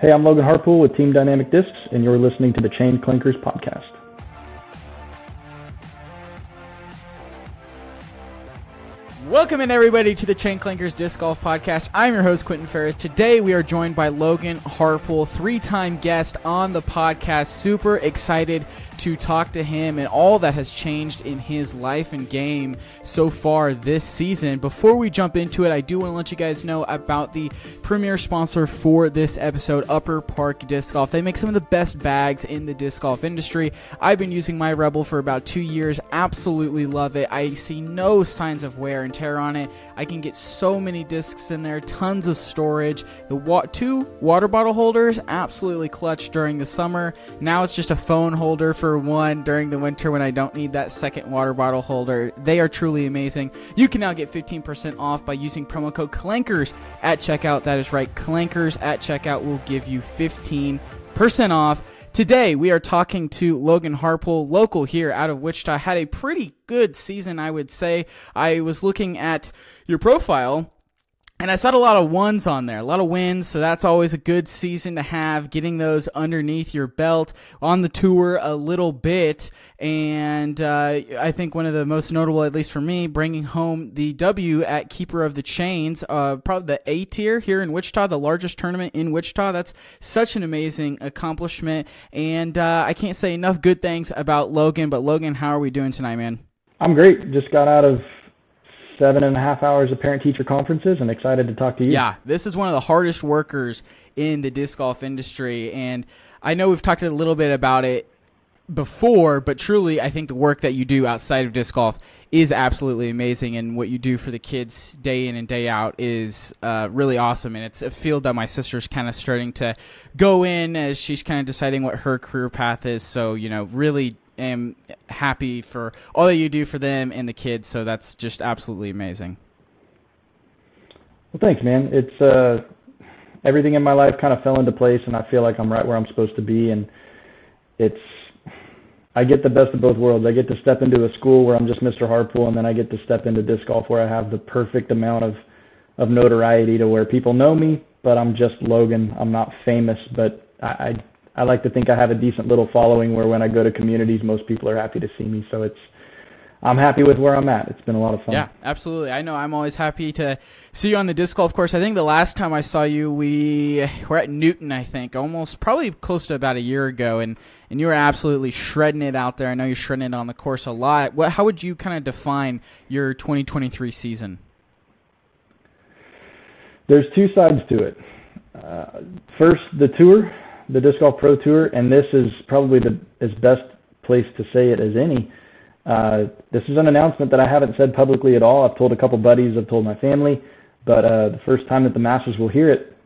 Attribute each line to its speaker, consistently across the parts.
Speaker 1: Hey, I'm Logan Harpool with Team Dynamic Discs, and you're listening to the Chain Clankers podcast.
Speaker 2: Welcome in everybody to the Chain Clankers Disc Golf Podcast. I'm your host Quentin Ferris. Today we are joined by Logan Harpool, three-time guest on the podcast. Super excited to talk to him and all that has changed in his life and game so far this season. Before we jump into it, I do want to let you guys know about the premier sponsor for this episode, Upper Park Disc Golf. They make some of the best bags in the disc golf industry. I've been using my Rebel for about two years. Absolutely love it. I see no signs of wear and tear on it. I can get so many discs in there, tons of storage. The wa- two water bottle holders, absolutely clutch during the summer. Now it's just a phone holder for one during the winter when I don't need that second water bottle holder. They are truly amazing. You can now get 15% off by using promo code CLANKERS at checkout. That is right, CLANKERS at checkout will give you 15% off. Today we are talking to Logan Harpool, local here out of Wichita. Had a pretty good season, I would say. I was looking at your profile and I saw a lot of ones on there, a lot of wins, so that's always a good season to have, getting those underneath your belt on the tour a little bit. And uh, I think one of the most notable, at least for me, bringing home the W at Keeper of the Chains, uh, probably the A tier here in Wichita, the largest tournament in Wichita. That's such an amazing accomplishment. And uh, I can't say enough good things about Logan, but Logan, how are we doing tonight, man?
Speaker 1: I'm great. Just got out of seven and a half hours of parent teacher conferences and excited to talk to you.
Speaker 2: Yeah, this is one of the hardest workers in the disc golf industry. And I know we've talked a little bit about it before, but truly, I think the work that you do outside of disc golf is absolutely amazing. And what you do for the kids day in and day out is uh, really awesome. And it's a field that my sister's kind of starting to go in as she's kind of deciding what her career path is. So, you know, really am happy for all that you do for them and the kids. So that's just absolutely amazing.
Speaker 1: Well, thanks, man. It's uh, everything in my life kind of fell into place, and I feel like I'm right where I'm supposed to be. And it's I get the best of both worlds. I get to step into a school where I'm just Mr. Harpool, and then I get to step into disc golf where I have the perfect amount of of notoriety to where people know me, but I'm just Logan. I'm not famous, but I, I I like to think I have a decent little following where when I go to communities, most people are happy to see me. So it's, I'm happy with where I'm at. It's been a lot of fun.
Speaker 2: Yeah, absolutely. I know I'm always happy to see you on the disc golf course. I think the last time I saw you, we were at Newton, I think, almost probably close to about a year ago, and, and you were absolutely shredding it out there. I know you're shredding it on the course a lot. What, how would you kind of define your 2023 season?
Speaker 1: There's two sides to it. Uh, first, the tour the Disc Golf Pro Tour, and this is probably the as best place to say it as any. Uh, this is an announcement that I haven't said publicly at all. I've told a couple buddies, I've told my family, but uh, the first time that the Masters will hear it,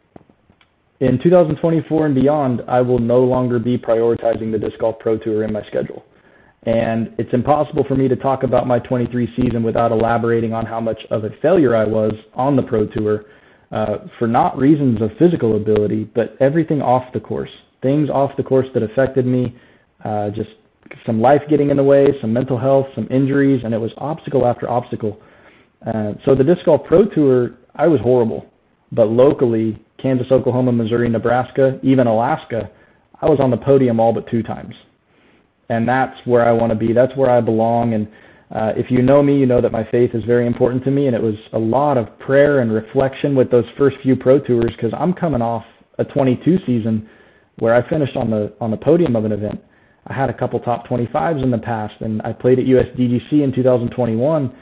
Speaker 1: in 2024 and beyond, I will no longer be prioritizing the Disc Golf Pro Tour in my schedule. And it's impossible for me to talk about my 23 season without elaborating on how much of a failure I was on the Pro Tour uh, for not reasons of physical ability, but everything off the course. Things off the course that affected me, uh, just some life getting in the way, some mental health, some injuries, and it was obstacle after obstacle. Uh, so the Disc Golf Pro Tour, I was horrible. But locally, Kansas, Oklahoma, Missouri, Nebraska, even Alaska, I was on the podium all but two times. And that's where I want to be. That's where I belong. And uh, if you know me, you know that my faith is very important to me, and it was a lot of prayer and reflection with those first few pro tours because I'm coming off a 22 season where I finished on the on the podium of an event. I had a couple top 25s in the past, and I played at USDGC in 2021.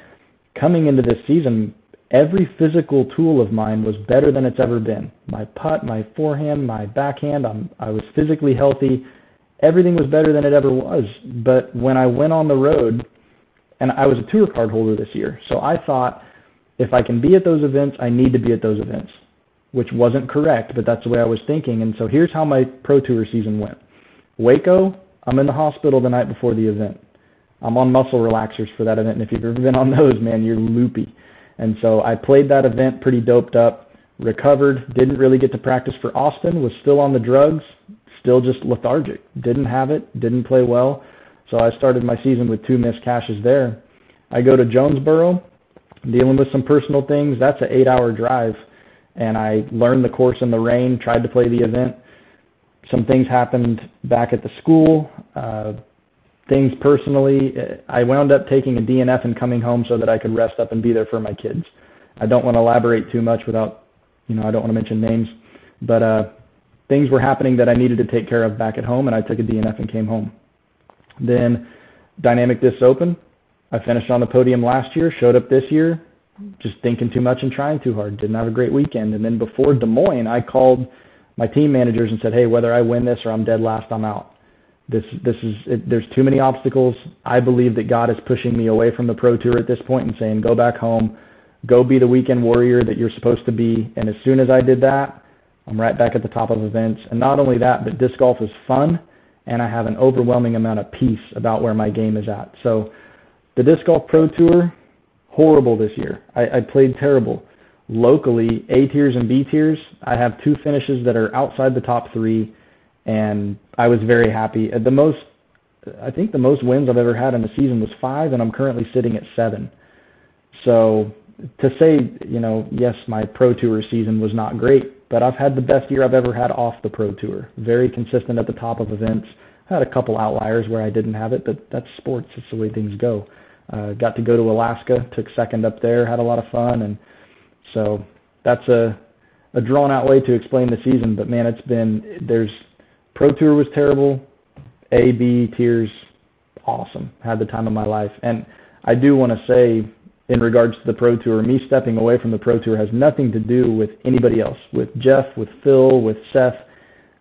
Speaker 1: Coming into this season, every physical tool of mine was better than it's ever been. My putt, my forehand, my backhand, I'm, I was physically healthy. Everything was better than it ever was. But when I went on the road, and I was a tour card holder this year, so I thought if I can be at those events, I need to be at those events, which wasn't correct, but that's the way I was thinking. And so here's how my pro tour season went Waco, I'm in the hospital the night before the event. I'm on muscle relaxers for that event, and if you've ever been on those, man, you're loopy. And so I played that event pretty doped up, recovered, didn't really get to practice for Austin, was still on the drugs, still just lethargic. Didn't have it, didn't play well. So I started my season with two missed cashes there. I go to Jonesboro, dealing with some personal things. That's an eight hour drive. And I learned the course in the rain, tried to play the event. Some things happened back at the school. Uh, things personally. I wound up taking a DNF and coming home so that I could rest up and be there for my kids. I don't want to elaborate too much without, you know, I don't want to mention names, but uh, things were happening that I needed to take care of back at home, and I took a DNF and came home. Then Dynamic Disc Open, I finished on the podium last year, showed up this year, just thinking too much and trying too hard. Didn't have a great weekend. And then before Des Moines, I called my team managers and said, "Hey, whether I win this or I'm dead last, I'm out. This this is it, there's too many obstacles. I believe that God is pushing me away from the pro tour at this point and saying, "Go back home, go be the weekend warrior that you're supposed to be." And as soon as I did that, I'm right back at the top of events. And not only that, but disc golf is fun, and I have an overwhelming amount of peace about where my game is at. So the disc golf pro tour, horrible this year. I, I played terrible. Locally, A tiers and B tiers, I have two finishes that are outside the top three, and I was very happy. At the most, I think the most wins I've ever had in a season was five, and I'm currently sitting at seven. So to say, you know, yes, my pro tour season was not great, but I've had the best year I've ever had off the pro tour. Very consistent at the top of events. I had a couple outliers where I didn't have it, but that's sports. It's the way things go. Uh, got to go to Alaska, took second up there, had a lot of fun, and so that's a a drawn out way to explain the season. But man, it's been there's pro tour was terrible, A B tiers awesome. Had the time of my life, and I do want to say in regards to the pro tour, me stepping away from the pro tour has nothing to do with anybody else, with Jeff, with Phil, with Seth.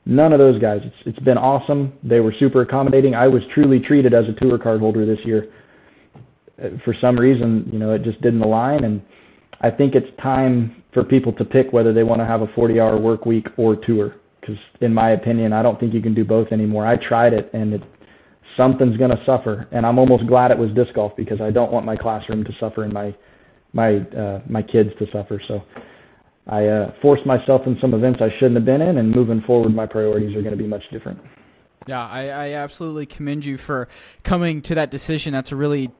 Speaker 1: None of those guys. It's it's been awesome. They were super accommodating. I was truly treated as a tour card holder this year. Uh, for some reason, you know, it just didn't align, and I think it's time for people to pick whether they want to have a 40-hour work week or tour. Because in my opinion, I don't think you can do both anymore. I tried it, and it something's going to suffer, and I'm almost glad it was disc golf because I don't want my classroom to suffer and my my uh, my kids to suffer. So I uh, forced myself in some events I shouldn't have been in, and moving forward, my priorities are going to be much different.
Speaker 2: Yeah, I, I absolutely commend you for coming to that decision. That's a really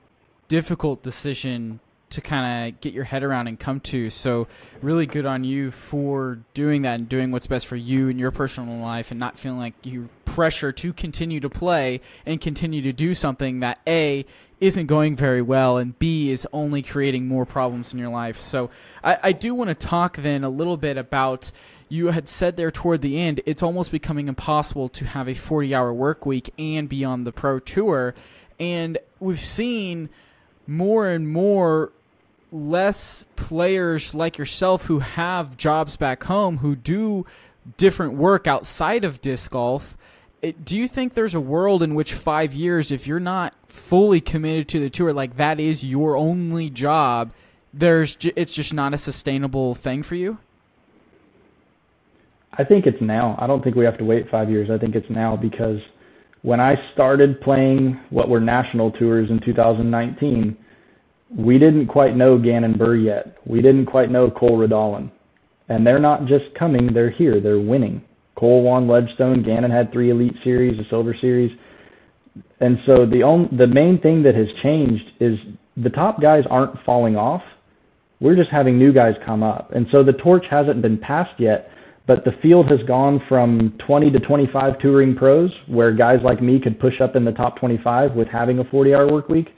Speaker 2: difficult decision to kind of get your head around and come to. So, really good on you for doing that and doing what's best for you and your personal life and not feeling like you pressure to continue to play and continue to do something that A isn't going very well and B is only creating more problems in your life. So, I, I do want to talk then a little bit about you had said there toward the end, it's almost becoming impossible to have a 40 hour work week and be on the pro tour. And we've seen more and more less players like yourself who have jobs back home who do different work outside of disc golf. Do you think there's a world in which five years, if you're not fully committed to the tour, like that is your only job, there's it's just not a sustainable thing for you?
Speaker 1: I think it's now. I don't think we have to wait five years. I think it's now because when I started playing what were national tours in 2019, we didn't quite know Gannon Buhr yet. We didn't quite know Cole Redalen. And they're not just coming, they're here. They're winning. Cole won Ledgestone. Gannon had three Elite Series, a Silver Series. And so the only, the main thing that has changed is the top guys aren't falling off. We're just having new guys come up. And so the torch hasn't been passed yet, but the field has gone from 20 to 25 touring pros, where guys like me could push up in the top 25 with having a 40 hour work week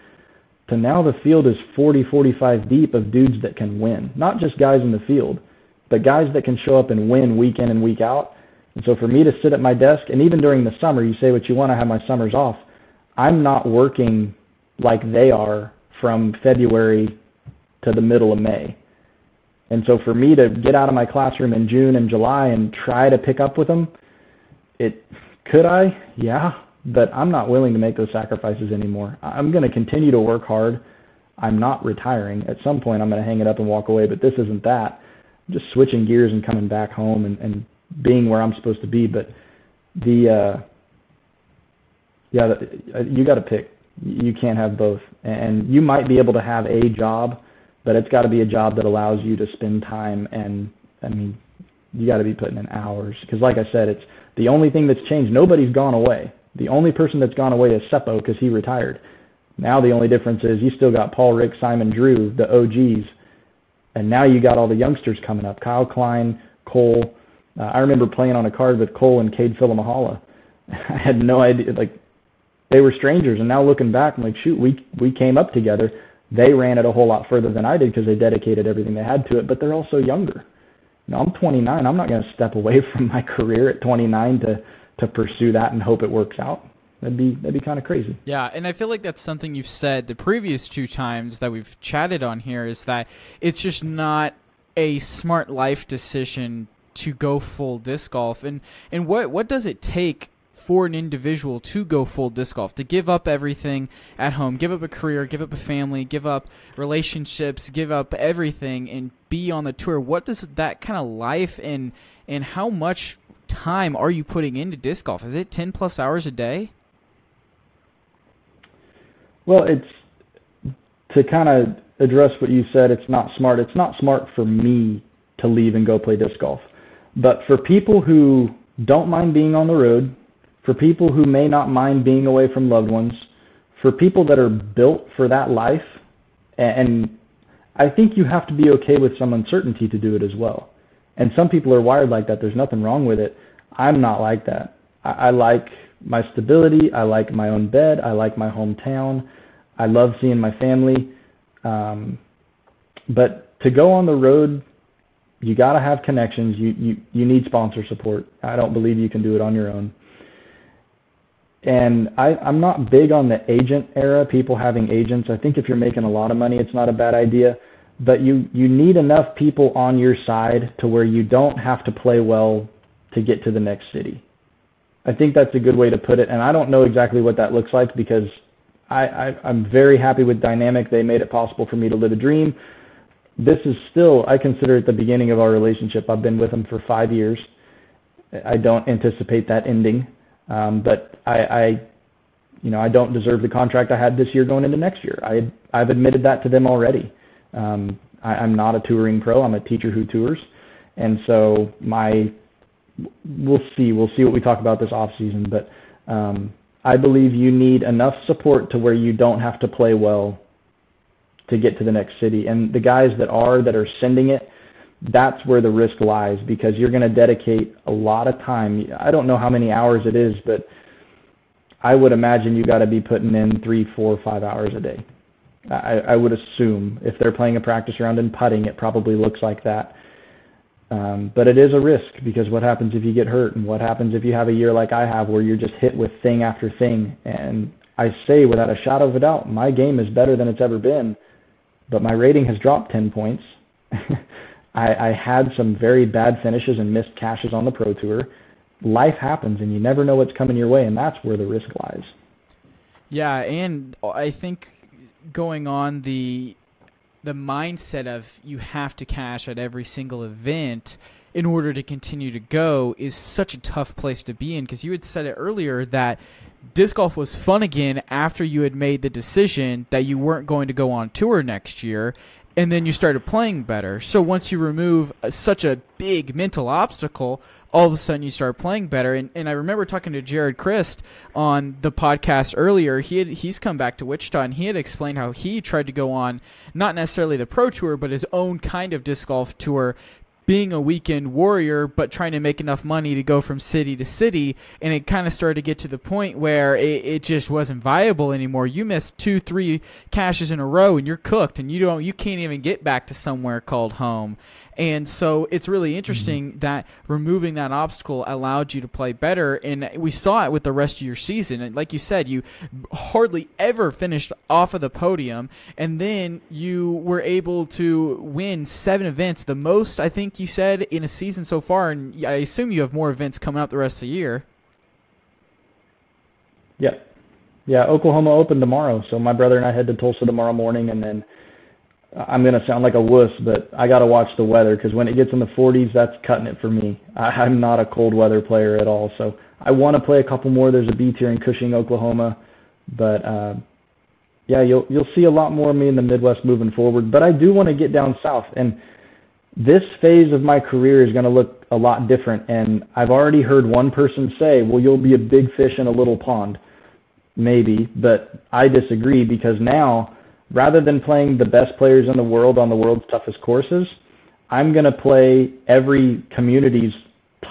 Speaker 1: to now the field is 40, 45 deep of dudes that can win. Not just guys in the field, but guys that can show up and win week in and week out. And so for me to sit at my desk, and even during the summer, you say what you want, I have my summers off. I'm not working like they are from February to the middle of May. And so for me to get out of my classroom in June and July and try to pick up with them, it could I? Yeah, but I'm not willing to make those sacrifices anymore. I'm going to continue to work hard. I'm not retiring. At some point, I'm going to hang it up and walk away, but this isn't that. I'm just switching gears and coming back home and, and being where I'm supposed to be. But the, uh, yeah, uh, you got to pick. You can't have both. And you might be able to have a job, but it's got to be a job that allows you to spend time. And I mean, you got to be putting in hours. Because, like I said, it's the only thing that's changed. Nobody's gone away. The only person that's gone away is Seppo because he retired. Now the only difference is you still got Paul, Rick, Simon, Drew, the OGs, and now you got all the youngsters coming up. Kyle Klein, Cole. Uh, I remember playing on a card with Cole and Cade Filamahala. I had no idea. Like they were strangers, and now looking back, I'm like, shoot, we we came up together. They ran it a whole lot further than I did because they dedicated everything they had to it. But they're also younger. You know, I'm 29. I'm not going to step away from my career at 29 to to pursue that and hope it works out. That'd be that'd be kind of crazy.
Speaker 2: Yeah, and I feel like that's something you've said the previous two times that we've chatted on here is that it's just not a smart life decision to go full disc golf. And and what what does it take for an individual to go full disc golf, to give up everything at home, give up a career, give up a family, give up relationships, give up everything and be on the tour. What does that kind of life and and how much time are you putting into disc golf? Is it 10 plus hours a day?
Speaker 1: Well, it's to kind of address what you said. It's not smart. It's not smart for me to leave and go play disc golf. But for people who don't mind being on the road, for people who may not mind being away from loved ones, for people that are built for that life, and I think you have to be okay with some uncertainty to do it as well. And some people are wired like that. There's nothing wrong with it. I'm not like that. I, I like my stability. I like my own bed. I like my hometown. I love seeing my family. Um, but to go on the road, you got to have connections. You, you, you need sponsor support. I don't believe you can do it on your own. And I, I'm not big on the agent era, people having agents. I think if you're making a lot of money, it's not a bad idea. But you, you need enough people on your side to where you don't have to play well to get to the next city. I think that's a good way to put it. And I don't know exactly what that looks like because I, I, I'm very happy with Dynamic. They made it possible for me to live a dream. This is still, I consider it the beginning of our relationship. I've been with them for five years. I don't anticipate that ending. Um, but I, I, you know, I don't deserve the contract I had this year going into next year. I, I've admitted that to them already. Um, I, I'm not a touring pro. I'm a teacher who tours, and so my, we'll see. We'll see what we talk about this off season. But um, I believe you need enough support to where you don't have to play well to get to the next city. And the guys that are that are sending it that's where the risk lies because you're going to dedicate a lot of time. I don't know how many hours it is, but I would imagine you got to be putting in three, four, five hours a day. I, I would assume if they're playing a practice round and putting, it probably looks like that. Um, but it is a risk because what happens if you get hurt, and what happens if you have a year like I have where you're just hit with thing after thing. And I say without a shadow of a doubt, my game is better than it's ever been, but my rating has dropped 10 points. I, I had some very bad finishes and missed cashes on the Pro Tour. Life happens, and you never know what's coming your way, and that's where the risk lies.
Speaker 2: Yeah, and I think going on the the mindset of you have to cash at every single event in order to continue to go is such a tough place to be in. Because you had said it earlier that disc golf was fun again after you had made the decision that you weren't going to go on tour next year and then you started playing better. So once you remove uh, such a big mental obstacle, all of a sudden you start playing better. And, and I remember talking to Jared Christ on the podcast earlier. He had, he's come back to Wichita and he had explained how he tried to go on not necessarily the pro tour, but his own kind of disc golf tour being a weekend warrior, but trying to make enough money to go from city to city. And it kind of started to get to the point where it, it, just wasn't viable anymore. You miss two, three cashes in a row and you're cooked and you don't, you can't even get back to somewhere called home. And so it's really interesting mm-hmm. that removing that obstacle allowed you to play better. And we saw it with the rest of your season. And like you said, you hardly ever finished off of the podium. And then you were able to win seven events, the most, I think you said, in a season so far. And I assume you have more events coming up the rest of the year.
Speaker 1: Yeah. Yeah, Oklahoma Open tomorrow. So my brother and I head to Tulsa tomorrow morning, and then I'm to sound like a wuss, but I got to watch the weather because when it gets in the 40s, that's cutting it for me. I, I'm not a cold weather player at all. So I want to play a couple more. There's a beach here in Cushing, Oklahoma, but uh, yeah, you'll you'll see a lot more of me in the Midwest moving forward. But I do want to get down south, and this phase of my career is to look a lot different. And I've already heard one person say, "Well, you'll be a big fish in a little pond." Maybe, but I disagree because now rather than playing the best players in the world on the world's toughest courses, I'm going to play every community's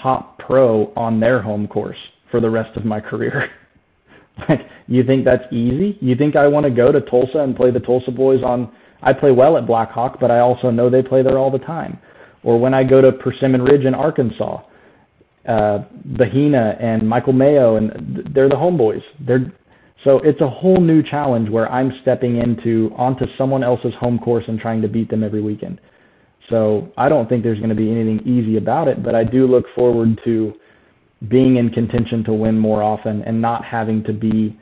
Speaker 1: top pro on their home course for the rest of my career. like, you think that's easy? You think I want to go to Tulsa and play the Tulsa boys on? I play well at Blackhawk, but I also know they play there all the time. Or when I go to Persimmon Ridge in Arkansas, uh, Bahena and Michael Mayo, and they're the homeboys. They're so it's a whole new challenge where I'm stepping into onto someone else's home course and trying to beat them every weekend. So I don't think there's going to be anything easy about it, but I do look forward to being in contention to win more often and not having to be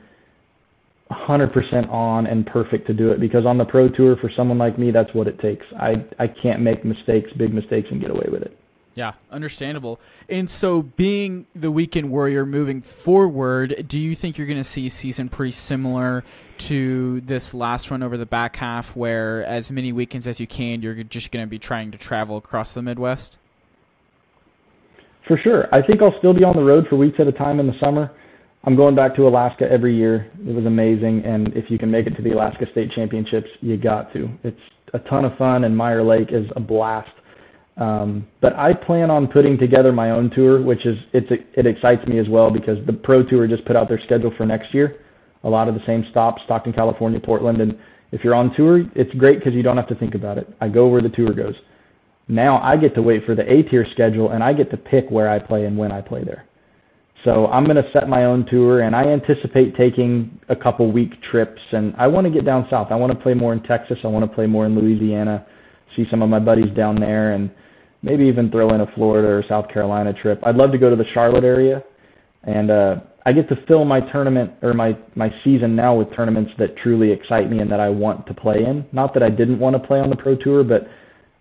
Speaker 1: 100% on and perfect to do it because on the pro tour for someone like me that's what it takes. I I can't make mistakes, big mistakes and get away with it.
Speaker 2: Yeah, understandable. And so, being the weekend warrior moving forward, do you think you're going to see a season pretty similar to this last run over the back half, where as many weekends as you can, you're just going to be trying to travel across the Midwest?
Speaker 1: For sure. I think I'll still be on the road for weeks at a time in the summer. I'm going back to Alaska every year. It was amazing. And if you can make it to the Alaska State Championships, you got to. It's a ton of fun, and Meier Lake is a blast um, but I plan on putting together my own tour, which is it's it excites me as well because the pro tour just put out their schedule for next year. A lot of the same stops: Stockton, California, Portland, and if you're on tour, it's great because you don't have to think about it. I go where the tour goes. Now I get to wait for the A tier schedule, and I get to pick where I play and when I play there. So I'm going to set my own tour, and I anticipate taking a couple week trips. And I want to get down south. I want to play more in Texas. I want to play more in Louisiana. See some of my buddies down there, and maybe even throw in a Florida or South Carolina trip. I'd love to go to the Charlotte area, and uh, I get to fill my tournament or my my season now with tournaments that truly excite me and that I want to play in. Not that I didn't want to play on the pro tour, but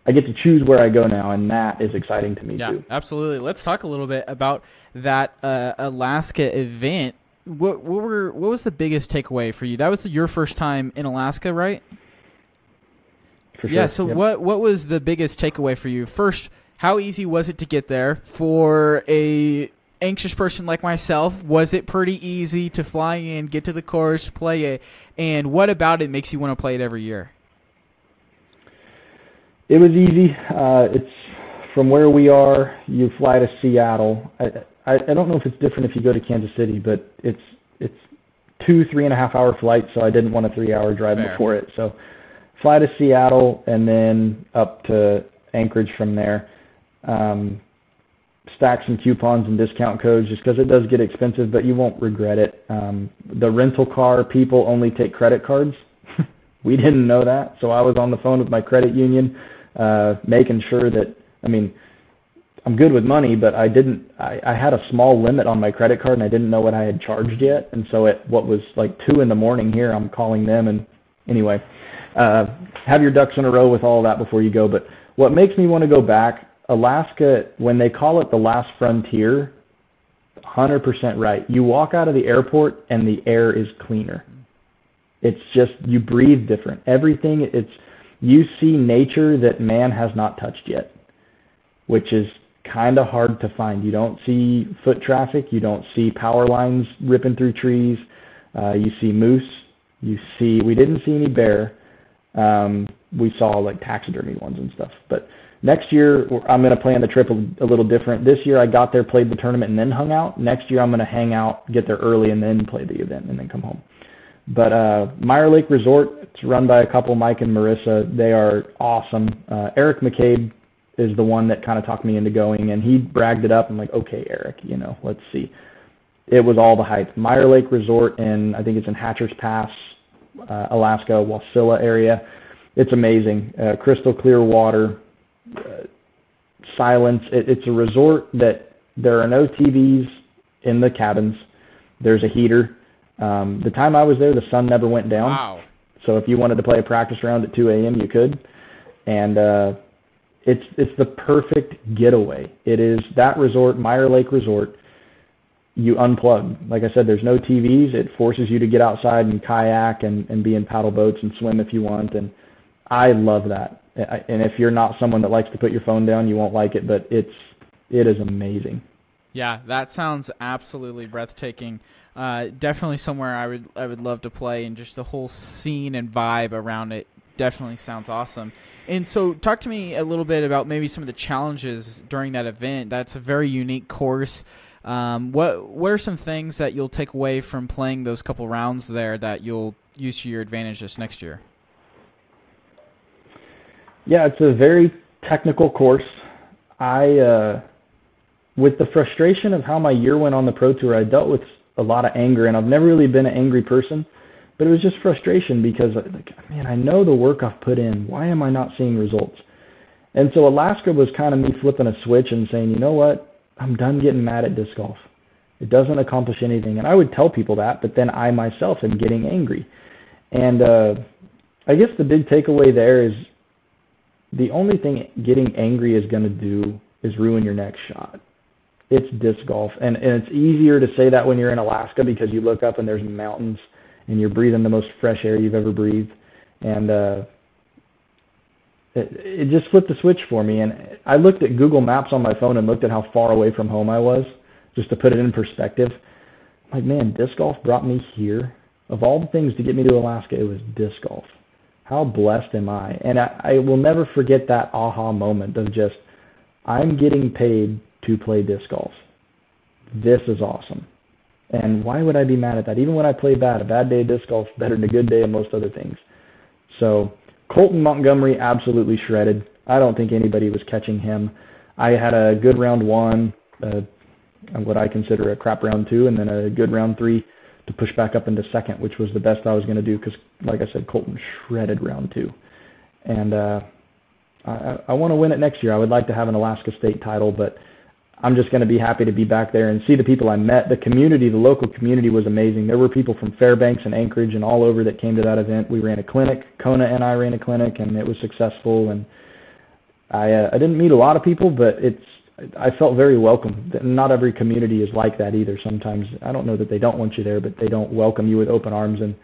Speaker 1: I get to choose where I go now, and that is exciting to me
Speaker 2: yeah,
Speaker 1: too.
Speaker 2: absolutely. Let's talk a little bit about that uh, Alaska event. What, what were what was the biggest takeaway for you? That was your first time in Alaska, right?
Speaker 1: Sure.
Speaker 2: Yeah. So
Speaker 1: yep.
Speaker 2: what what was the biggest takeaway for you? First, how easy was it to get there for a anxious person like myself? Was it pretty easy to fly in, get to the course, play it, and what about it makes you want to play it every year?
Speaker 1: It was easy. Uh, it's from where we are. You fly to Seattle. I, I I don't know if it's different if you go to Kansas City, but it's it's two three and a half hour flights, so I didn't want a three hour drive
Speaker 2: Fair.
Speaker 1: before it. So fly to Seattle and then up to Anchorage from there. Um, stack some coupons and discount codes just because it does get expensive, but you won't regret it. Um, the rental car people only take credit cards. we didn't know that, so I was on the phone with my credit union, uh, making sure that I mean. I'm good with money, but I didn't. I, I had a small limit on my credit card, and I didn't know what I had charged yet. And so at what was like two in the morning here, I'm calling them, and anyway, uh, have your ducks in a row with all that before you go. But what makes me want to go back, Alaska, when they call it the last frontier, 100% right. You walk out of the airport and the air is cleaner. It's just you breathe different. Everything it's you see nature that man has not touched yet, which is kind of hard to find. You don't see foot traffic, you don't see power lines ripping through trees. Uh, you see moose. You see we didn't see any bear, um, we saw like taxidermy ones and stuff. But next year I'm going to plan the trip a, a little different. This year I got there, played the tournament, and then hung out. Next year I'm going to hang out, get there early, and then play the event, and then come home. But uh, Meier Lake Resort, it's run by a couple, Mike and Marissa. They are awesome. Uh, Eric McCabe is the one that kind of talked me into going, and he bragged it up. I'm like, okay, Eric, you know, let's see. It was all the hype. Meier Lake Resort, and I think it's in Hatcher's Pass, uh, Alaska, Wasilla area. It's amazing. Uh, crystal clear water, uh, silence. It, it's a resort that there are no TVs in the cabins. There's a heater. Um, the time I was there, the sun never went down.
Speaker 2: Wow.
Speaker 1: So if you wanted to play a practice round at 2 a.m., you could. And uh, it's it's the perfect getaway. It is that resort, Meier Lake Resort. You unplug. Like I said, there's no TVs. It forces you to get outside and kayak and, and be in paddle boats and swim if you want. And I love that. And if you're not someone that likes to put your phone down, you won't like it. But it's it is amazing.
Speaker 2: Yeah, that sounds absolutely breathtaking. Uh, definitely somewhere I would I would love to play, and just the whole scene and vibe around it definitely sounds awesome. And so, talk to me a little bit about maybe some of the challenges during that event. That's a very unique course. Um, what what are some things that you'll take away from playing those couple rounds there that you'll use to your advantage this next year?
Speaker 1: Yeah, it's a very technical course. I uh, with the frustration of how my year went on the pro tour, I dealt with a lot of anger, and I've never really been an angry person, but it was just frustration because, like, man, I know the work I've put in. Why am I not seeing results? And so Alaska was kind of me flipping a switch and saying, you know what? I'm done getting mad at disc golf. It doesn't accomplish anything. And I would tell people that, but then I myself am getting angry. And uh, I guess the big takeaway there is the only thing getting angry is going to do is ruin your next shot it's disc golf, and and it's easier to say that when you're in Alaska because you look up and there's mountains and you're breathing the most fresh air you've ever breathed, and uh, it, it just flipped the switch for me. And I looked at Google Maps on my phone and looked at how far away from home I was, just to put it in perspective. I'm like, man, disc golf brought me here. Of all the things to get me to Alaska, it was disc golf. How blessed am I? And I, I will never forget that aha moment of just, I'm getting paid to play disc golf. This is awesome. And why would I be mad at that? Even when I play bad, a bad day of disc golf is better than a good day of most other things. So Colton Montgomery absolutely shredded. I don't think anybody was catching him. I had a good round one, uh, what I consider a crap round two, and then a good round three to push back up into second, which was the best I was going to do because, like I said, Colton shredded round two. And uh, I, I want to win it next year. I would like to have an Alaska State title, but – I'm just going to be happy to be back there and see the people I met. The community, the local community was amazing. There were people from Fairbanks and Anchorage and all over that came to that event. We ran a clinic. Kona and I ran a clinic, and it was successful. And I uh, I didn't meet a lot of people, but it's I felt very welcome. Not every community is like that either. Sometimes I don't know that they don't want you there, but they don't welcome you with open arms. And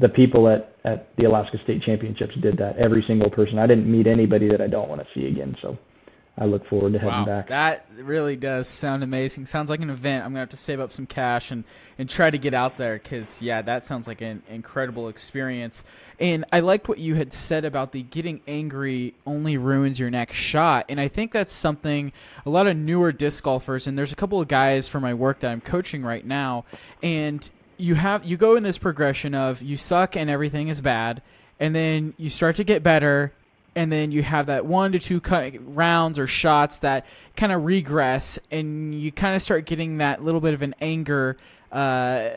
Speaker 1: the people at at the Alaska State Championships did that. Every single person. I didn't meet anybody that I don't want to see again. So I look forward to heading
Speaker 2: wow,
Speaker 1: back.
Speaker 2: That really does sound amazing. Sounds like an event. I'm gonna have to save up some cash and and try to get out there because yeah, that sounds like an incredible experience. And I liked what you had said about the getting angry only ruins your next shot. And I think that's something a lot of newer disc golfers and there's a couple of guys for my work that I'm coaching right now, and you have you go in this progression of you suck and everything is bad, and then you start to get better and then you have that one to two rounds or shots that kind of regress, and you kind of start getting that little bit of an anger uh,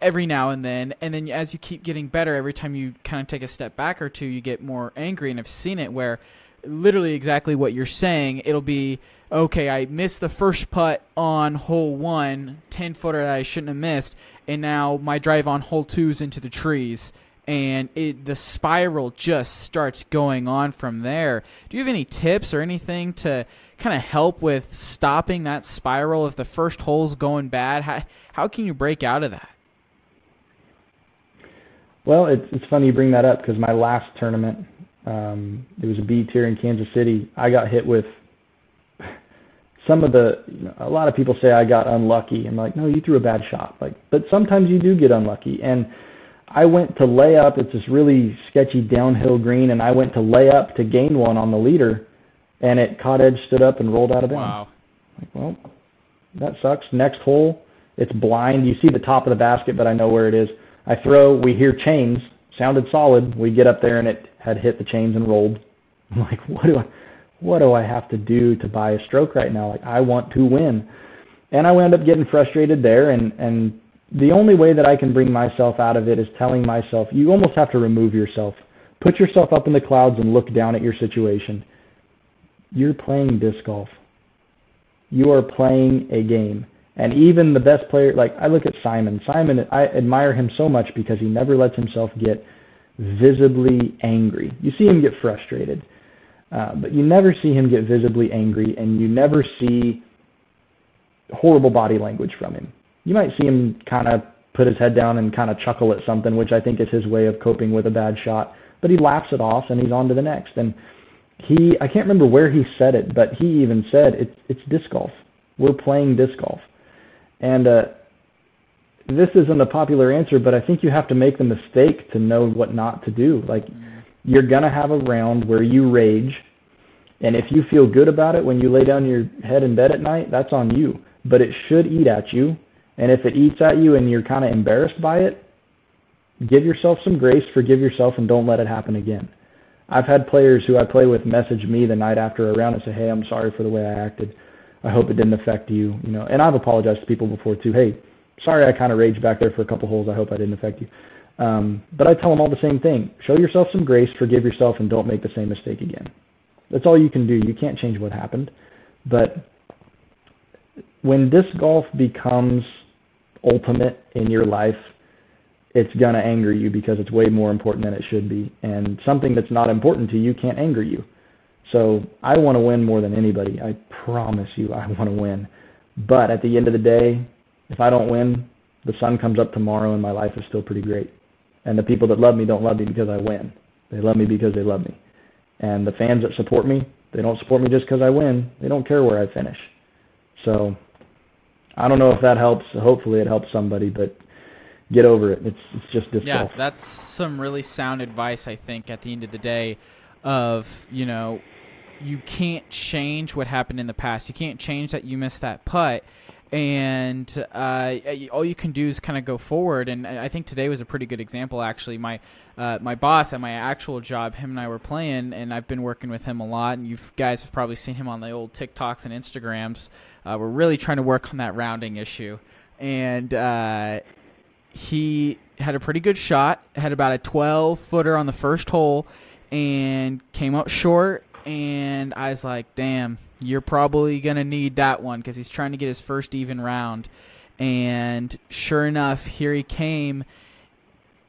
Speaker 2: every now and then. And then as you keep getting better, every time you kind of take a step back or two, you get more angry. And I've seen it where literally exactly what you're saying. It'll be okay. I missed the first putt on hole one, 10 footer that I shouldn't have missed, and now my drive on hole two is into the trees and it, the spiral just starts going on from there. Do you have any tips or anything to kind of help with stopping that spiral if the first hole's going bad? How, how can you break out of that?
Speaker 1: Well, it's it's funny you bring that up because my last tournament, um, it was a B tier in Kansas City. I got hit with some of the. You know, a lot of people say I got unlucky. I'm like, no, you threw a bad shot. Like, but sometimes you do get unlucky, and I went to lay up. It's this really sketchy downhill green, and I went to lay up to gain one on the leader, and it caught edge, stood up, and rolled out of bounds.
Speaker 2: Wow.
Speaker 1: Like, well, that sucks. Next hole, it's blind. You see the top of the basket, but I know where it is. I throw. We hear chains. Sounded solid. We get up there, and it had hit the chains and rolled. I'm like, what do I? what do I have to do to buy a stroke right now? Like I want to win. And I wound up getting frustrated there and and the only way that I can bring myself out of it is telling myself you almost have to remove yourself. Put yourself up in the clouds and look down at your situation. You're playing disc golf. You are playing a game. And even the best player, like I look at Simon. Simon, I admire him so much because he never lets himself get visibly angry. You see him get frustrated, uh, but you never see him get visibly angry, and you never see horrible body language from him. You might see him kind of put his head down and kind of chuckle at something, which I think is his way of coping with a bad shot. But he laughs it off and he's on to the next. And he, I can't remember where he said it, but he even said it's it's disc golf. We're playing disc golf, and uh, this isn't a popular answer, but I think you have to make the mistake to know what not to do. Like you're gonna have a round where you rage, and if you feel good about it when you lay down your head in bed at night, that's on you. But it should eat at you, and if it eats at you and you're kind of embarrassed by it, give yourself some grace, forgive yourself, and don't let it happen again. I've had players who I play with message me the night after a round and say, "Hey, I'm sorry for the way I acted. I hope it didn't affect you." You know, and I've apologized to people before too. Hey, sorry, I kind of raged back there for a couple holes. I hope I didn't affect you. Um, but I tell them all the same thing: show yourself some grace, forgive yourself, and don't make the same mistake again. That's all you can do. You can't change what happened, but when disc golf becomes ultimate in your life, it's going to anger you because it's way more important than it should be. And something that's not important to you can't anger you. So I want to win more than anybody. I promise you, I want to win. But at the end of the day, if I don't win, the sun comes up tomorrow and my life is still pretty great. And the people that love me don't love me because I win. They love me because they love me. And the fans that support me, they don't support me just because I win. They don't care where I finish. So I don't know if that helps. Hopefully it helps somebody, but get over it. It's it's just disc
Speaker 2: yeah,
Speaker 1: golf.
Speaker 2: that's some really sound advice. I think at the end of the day, of you know, you can't change what happened in the past. You can't change that you missed that putt, and uh, all you can do is kind of go forward. And I think today was a pretty good example. Actually, my uh, my boss at my actual job, him and I were playing, and I've been working with him a lot. And you guys have probably seen him on the old TikToks and Instagrams. Uh, we're really trying to work on that rounding issue, and uh, he had a pretty good shot. Had about a 12 footer on the first hole, and came up short. And I was like, "Damn, you're probably gonna need that one because he's trying to get his first even round." And sure enough, here he came.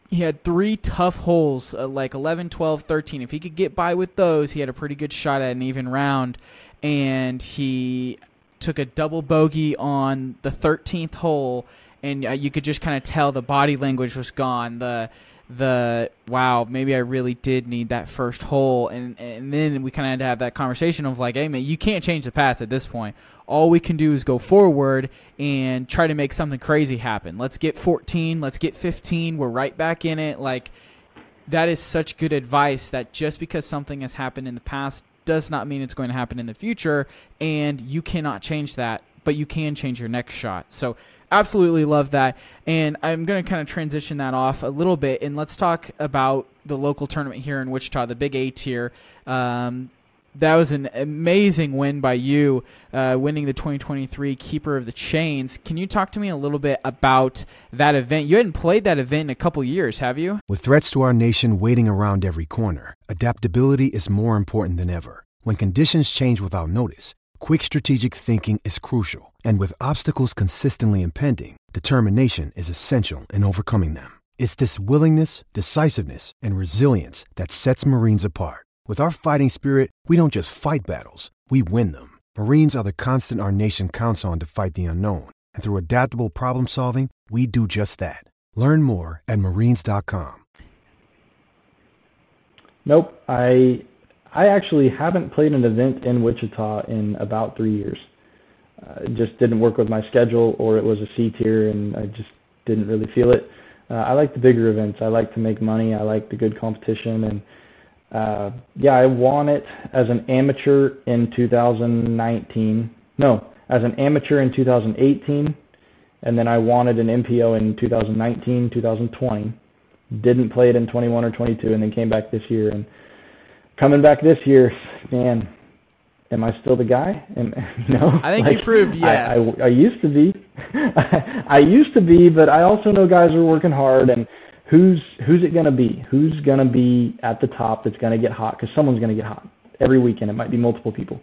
Speaker 2: He had three tough holes, uh, like 11, 12, 13. If he could get by with those, he had a pretty good shot at an even round. And he took a double bogey on the 13th hole and uh, you could just kind of tell the body language was gone. The the wow, maybe I really did need that first hole, and and then we kind of had to have that conversation of like, hey man, you can't change the past at this point. All we can do is go forward and try to make something crazy happen. Let's get 14, let's get 15. We're right back in it. Like that is such good advice that just because something has happened in the past does not mean it's going to happen in the future, and you cannot change that, but you can change your next shot. So absolutely love that. And I'm going to kind of transition that off a little bit, and let's talk about the local tournament here in Wichita, the Big A tier. Um, that was an amazing win by you, uh, winning the 2023 Keeper of the Chains. Can you talk to me a little bit about that event? You hadn't played that event in a couple years, have you?
Speaker 3: With threats to our nation waiting around every corner, adaptability is more important than ever. When conditions change without notice, quick strategic thinking is crucial. And with obstacles consistently impending, determination is essential in overcoming them. It's this willingness, decisiveness, and resilience that sets Marines apart. With our fighting spirit, we don't just fight battles, we win them. Marines are the constant our nation counts on to fight the unknown. And through adaptable problem solving, we do just that. Learn more at marines.com.
Speaker 1: Nope, I I actually haven't played an event in Wichita in about three years. Uh, just didn't work with my schedule, or it was a C tier, and I just didn't really feel it. Uh, I like the bigger events. I like to make money. I like the good competition, and uh, yeah, I won it as an amateur in 2019. No, as an amateur in 2018, and then I it an MPO in 2019, 2020. Didn't play it in 21 or 22, and then came back this year and coming back this year, man, am I still the guy? You know,
Speaker 2: I think like, you proved yes.
Speaker 1: I, I, I used to be. I used to be, but I also know guys are working hard. And who's who's it going to be? Who's going to be at the top that's going to get hot? Because someone's going to get hot every weekend. It might be multiple people.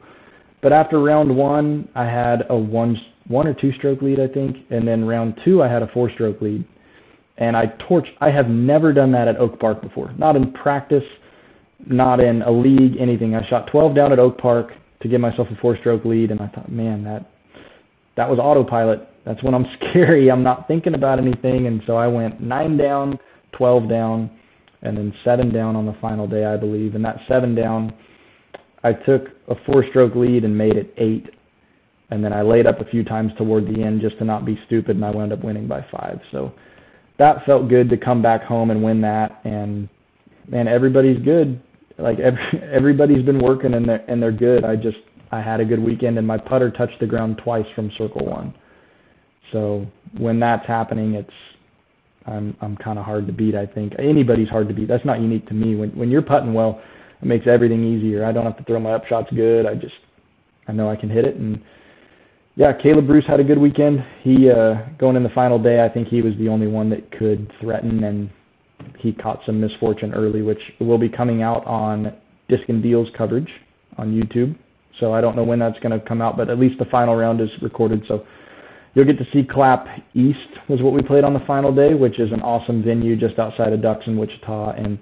Speaker 1: But after round one, I had a one one or two stroke lead, I think, and then round two, I had a four stroke lead, and I torched. I have never done that at Oak Park before. Not in practice, not in a league, anything. I shot 12 down at Oak Park to give myself a four stroke lead, and I thought, man, that that was autopilot. That's when I'm scary. I'm not thinking about anything, and so I went nine down, 12 down, and then seven down on the final day, I believe. And that seven down I took a four stroke lead and made it eight. And then I laid up a few times toward the end just to not be stupid, and I wound up winning by five. So that felt good to come back home and win that. And man, everybody's good. Like every, everybody's been working and they're and they're good. I just I had a good weekend, and my putter touched the ground twice from circle one. So when that's happening, it's I'm I'm kind of hard to beat. I think anybody's hard to beat. That's not unique to me. When when you're putting well, it makes everything easier. I don't have to throw my up shots good. I just I know I can hit it and yeah, Caleb Bruce had a good weekend. He uh going in the final day, I think he was the only one that could threaten and he caught some misfortune early, which will be coming out on Disc and Deals coverage on YouTube. So I don't know when that's going to come out, but at least the final round is recorded. So you'll get to see Clapp East was what we played on the final day, which is an awesome venue just outside of Ducks in Wichita, and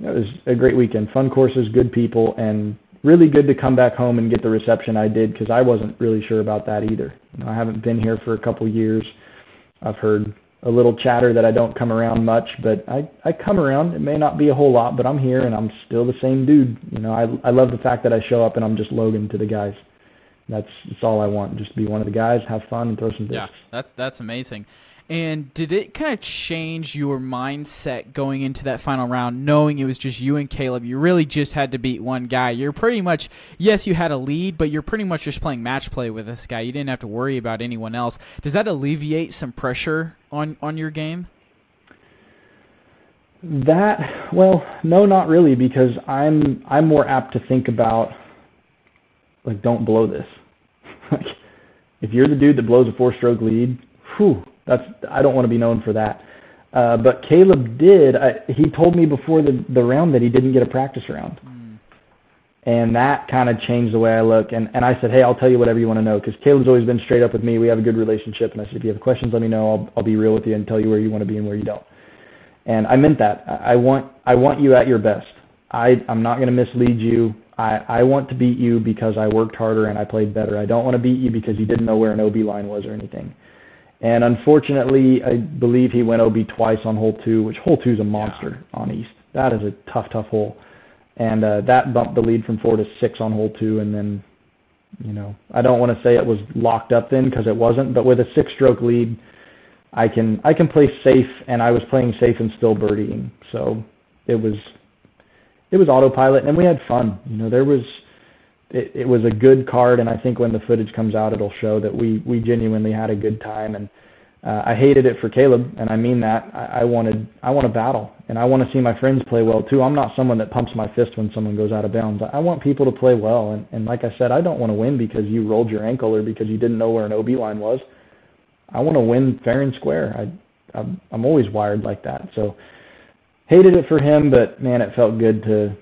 Speaker 1: it was a great weekend. Fun courses, good people, and really good to come back home and get the reception I did because I wasn't really sure about that either. You know, I haven't been here for a couple years. I've heard a little chatter that I don't come around much, but I I come around. It may not be a whole lot, but I'm here and I'm still the same dude. You know, I I love the fact that I show up and I'm just Logan to the guys. That's that's all I want. Just to be one of the guys, have fun, and throw some discs.
Speaker 2: Yeah, that's that's amazing. And did it kind of change your mindset going into that final round, knowing it was just you and Caleb? You really just had to beat one guy. You're pretty much, yes, you had a lead, but you're pretty much just playing match play with this guy. You didn't have to worry about anyone else. Does that alleviate some pressure on, on your game?
Speaker 1: That well, no, not really, because I'm I'm more apt to think about like don't blow this. like if you're the dude that blows a four stroke lead, whew, that's I don't want to be known for that. Uh, but Caleb did. I, he told me before the the round that he didn't get a practice round, mm. and that kind of changed the way I look. And and I said, hey, I'll tell you whatever you want to know because Caleb's always been straight up with me. We have a good relationship, and I said, if you have questions, let me know. I'll I'll be real with you and tell you where you want to be and where you don't. And I meant that. I, I want I want you at your best. I I'm not going to mislead you. I, I want to beat you because I worked harder and I played better. I don't want to beat you because you didn't know where an OB line was or anything. And unfortunately, I believe he went OB twice on hole two, which hole two is a monster yeah. on East. That is a tough, tough hole. And uh, that bumped the lead from four to six on hole two. And then, you know, I don't want to say it was locked up then because it wasn't, but with a six stroke lead, I can I can play safe, and I was playing safe and still birdieing. So it was it was autopilot, and we had fun. You know, there was it, it was a good card, and I think when the footage comes out, it'll show that we we genuinely had a good time. And uh, I hated it for Caleb, and I mean that. I, I wanted I want to battle, and I want to see my friends play well too. I'm not someone that pumps my fist when someone goes out of bounds. I want people to play well, and and like I said, I don't want to win because you rolled your ankle or because you didn't know where an OB line was. I want to win fair and square. I I'm, I'm always wired like that. So hated it for him, but man, it felt good to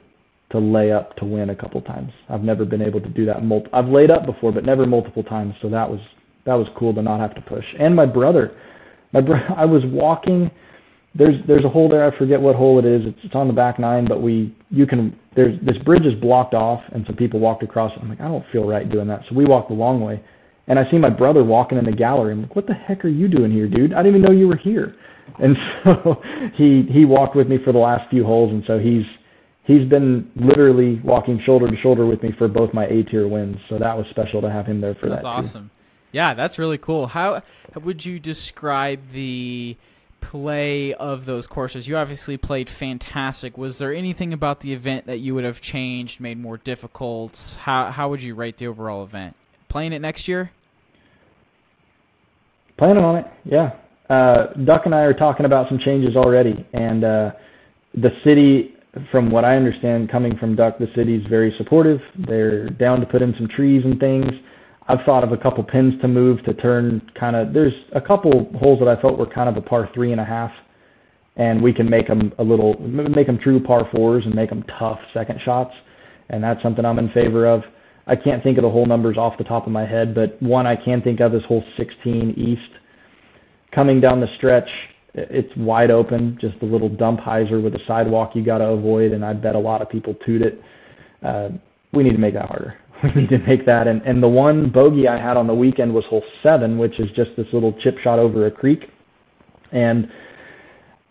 Speaker 1: to lay up to win a couple times. I've never been able to do that. Mul- I've laid up before, but never multiple times. So that was that was cool to not have to push. And my brother, my bro- I was walking. There's there's a hole there. I forget what hole it is. It's, it's on the back nine, but we you can there's this bridge is blocked off, and some people walked across. I'm like I don't feel right doing that. So we walked the long way, and I see my brother walking in the gallery. I'm like, what the heck are you doing here, dude? I didn't even know you were here. And so he he walked with me for the last few holes, and so he's he's been literally walking shoulder to shoulder with me for both my A tier wins. So that was special to have him there for
Speaker 2: that's
Speaker 1: that.
Speaker 2: That's awesome. Too. Yeah, that's really cool. How would you describe the play of those courses? You obviously played fantastic. Was there anything about the event that you would have changed, made more difficult? How how would you rate the overall event? Playing it next year?
Speaker 1: Planning on it, yeah. Uh, Duck and I are talking about some changes already, and uh, the city from what I understand, coming from Duck, the city's very supportive. They're down to put in some trees and things. I've thought of a couple pins to move to turn kind of. There's a couple holes that I felt were kind of a par three and a half, and we can make them a little, make them true par fours and make them tough second shots, and that's something I'm in favor of. I can't think of the hole numbers off the top of my head, but one I can think of is hole 16 east. Coming down the stretch, it's wide open, just a little dump hyzer with a sidewalk you got to avoid, and I bet a lot of people toot it. Uh, we need to make that harder. We need to make that. And, and the one bogey I had on the weekend was hole seven, which is just this little chip shot over a creek. And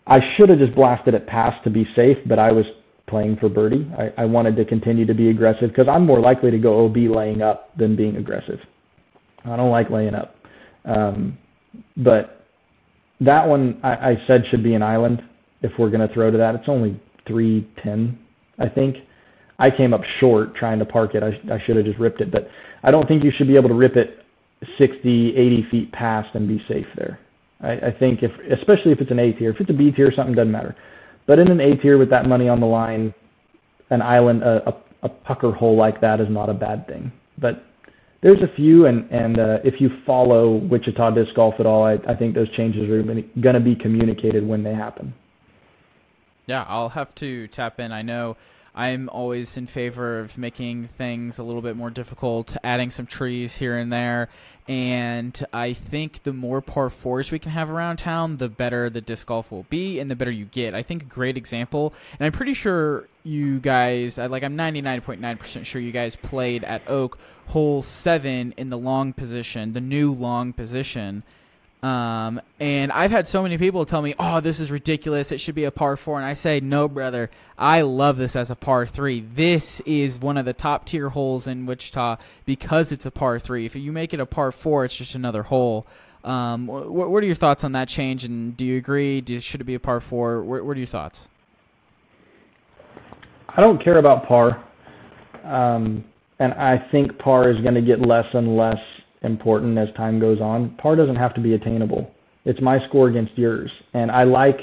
Speaker 1: I should have just blasted it past to be safe, but I was playing for birdie. I, I wanted to continue to be aggressive because I'm more likely to go OB laying up than being aggressive. I don't like laying up. Um, but that one I, I said should be an island if we're going to throw to that. It's only 310, I think. I came up short trying to park it. I, I should have just ripped it, but I don't think you should be able to rip it 60, 80 feet past and be safe there. I, I think if, especially if it's an A tier, if it's a B tier, or something doesn't matter. But in an A tier with that money on the line, an island, a, a, a pucker hole like that is not a bad thing. But there's a few, and and uh, if you follow Wichita disc golf at all, I, I think those changes are going to be communicated when they happen.
Speaker 2: Yeah, I'll have to tap in. I know I'm always in favor of making things a little bit more difficult, adding some trees here and there. And I think the more par fours we can have around town, the better the disc golf will be and the better you get. I think a great example, and I'm pretty sure you guys, like I'm 99.9% sure you guys played at Oak hole seven in the long position, the new long position. Um, and I've had so many people tell me, "Oh, this is ridiculous. It should be a par 4." And I say, "No, brother. I love this as a par 3. This is one of the top tier holes in Wichita because it's a par 3. If you make it a par 4, it's just another hole." Um, what, what are your thoughts on that change? And do you agree? Do, should it be a par 4? What, what are your thoughts?
Speaker 1: I don't care about par. Um, and I think par is going to get less and less important as time goes on. Par doesn't have to be attainable. It's my score against yours. And I like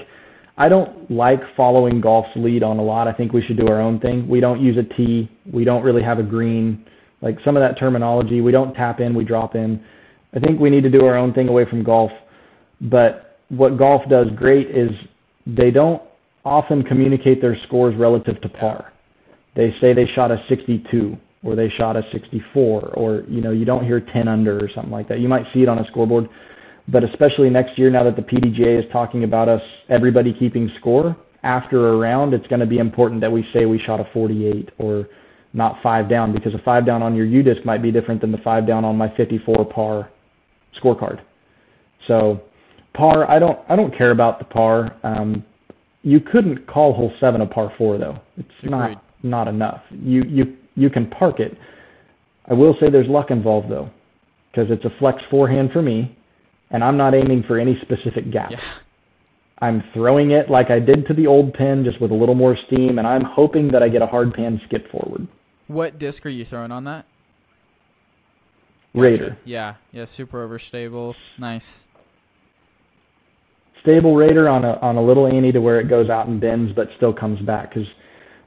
Speaker 1: I don't like following golf's lead on a lot. I think we should do our own thing. We don't use a tee. We don't really have a green. Like some of that terminology, we don't tap in, we drop in. I think we need to do our own thing away from golf. But what golf does great is they don't often communicate their scores relative to par. They say they shot a 62 or they shot a 64 or you know you don't hear 10 under or something like that you might see it on a scoreboard but especially next year now that the pdga is talking about us everybody keeping score after a round it's going to be important that we say we shot a 48 or not five down because a five down on your UDisc might be different than the five down on my 54 par scorecard. So par, I don't I don't care about the par. Um, you couldn't call hole seven a par four though. It's Agreed. not not enough. You you you can park it. I will say there's luck involved though, because it's a flex forehand for me, and I'm not aiming for any specific gap. Yeah. I'm throwing it like I did to the old pin, just with a little more steam, and I'm hoping that I get a hard pan skip forward.
Speaker 2: What disc are you throwing on that?
Speaker 1: Gotcha. Raider.
Speaker 2: Yeah, yeah, super overstable. Nice.
Speaker 1: Stable Raider on a on a little ante to where it goes out and bends, but still comes back because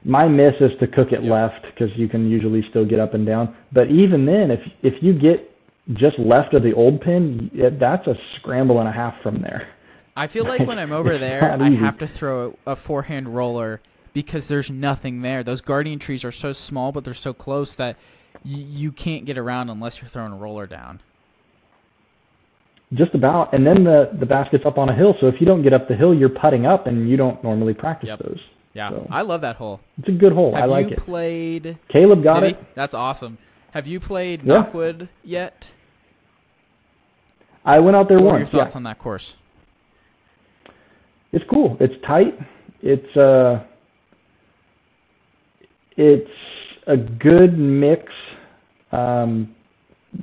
Speaker 1: my miss is to cook it yep. left because you can usually still get up and down. But even then, if if you get just left of the old pin, it, that's a scramble and a half from there.
Speaker 2: I feel like when I'm over there, I have to throw a, forehand roller because there's nothing there. Those guardian trees are so small, but they're so close that y- you can't get around unless you're throwing a roller down.
Speaker 1: Just about, and then the the basket's up on a hill. So if you don't get up the hill, you're putting up, and you don't normally practice
Speaker 2: yep.
Speaker 1: those.
Speaker 2: Yeah, so. I love that hole.
Speaker 1: It's a good hole.
Speaker 2: Have
Speaker 1: I like
Speaker 2: you
Speaker 1: it.
Speaker 2: played?
Speaker 1: Caleb got it.
Speaker 2: That's awesome. Have you played
Speaker 1: yeah.
Speaker 2: Knockwood yet?
Speaker 1: I went out there
Speaker 2: what
Speaker 1: once.
Speaker 2: What are your thoughts
Speaker 1: yeah.
Speaker 2: on that course?
Speaker 1: It's cool. It's tight. It's uh, it's a good mix. Um,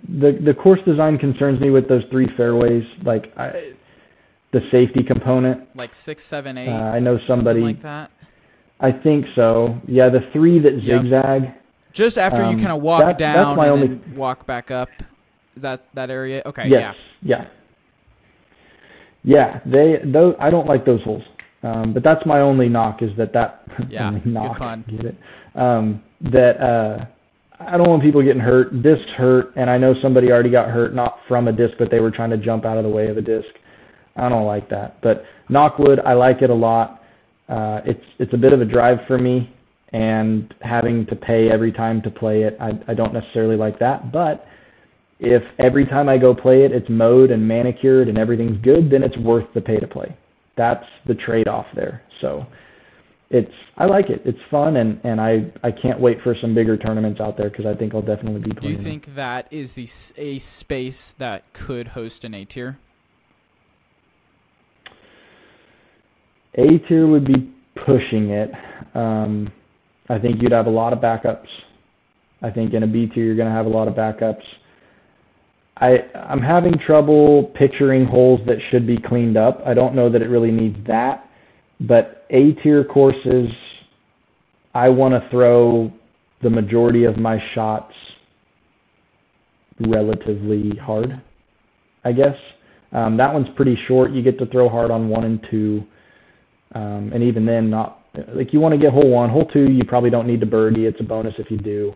Speaker 1: the the course design concerns me with those three fairways. Like I, the safety component.
Speaker 2: Like six, seven, eight.
Speaker 1: Uh, I know somebody
Speaker 2: like that.
Speaker 1: I think so. Yeah, the three that zigzag.
Speaker 2: Yep. Just after um, you kind of walk that, down and only... then walk back up that that area. Okay.
Speaker 1: Yes. Yeah. Yeah. Yeah. They those I don't like those holes. Um, but that's my only knock is that that
Speaker 2: yeah,
Speaker 1: knock, get it? Um, that uh, I don't want people getting hurt. Discs hurt, and I know somebody already got hurt, not from a disc, but they were trying to jump out of the way of a disc. I don't like that. But knockwood, I like it a lot. Uh, it's it's a bit of a drive for me, and having to pay every time to play it, I, I don't necessarily like that. But if every time I go play it, it's mowed and manicured and everything's good, then it's worth the pay to play. That's the trade-off there. So it's I like it. It's fun, and and I I can't wait for some bigger tournaments out there because I think I'll definitely be playing.
Speaker 2: Do you think that is the a space that could host an A tier?
Speaker 1: A tier would be pushing it. Um, I think you'd have a lot of backups. I think in a B tier you're going to have a lot of backups. I I'm having trouble picturing holes that should be cleaned up. I don't know that it really needs that, but A tier courses, I want to throw the majority of my shots relatively hard. I guess um, that one's pretty short. You get to throw hard on one and two, um, and even then, not like you want to get hole one, hole two. You probably don't need to birdie. It's a bonus if you do.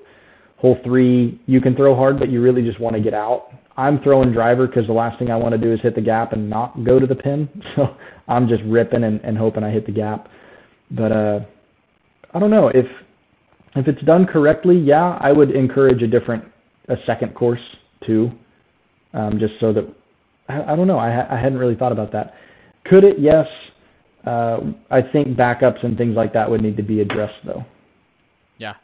Speaker 1: Hole three, you can throw hard, but you really just want to get out. I'm throwing driver because the last thing I want to do is hit the gap and not go to the pin. So I'm just ripping and, and hoping I hit the gap. But uh, I don't know if if it's done correctly. Yeah, I would encourage a different a second course too, um, just so that I, I don't know. I, I hadn't really thought about that. Could it? Yes. Uh, I think backups and things like that would need to be addressed though
Speaker 2: Yeah.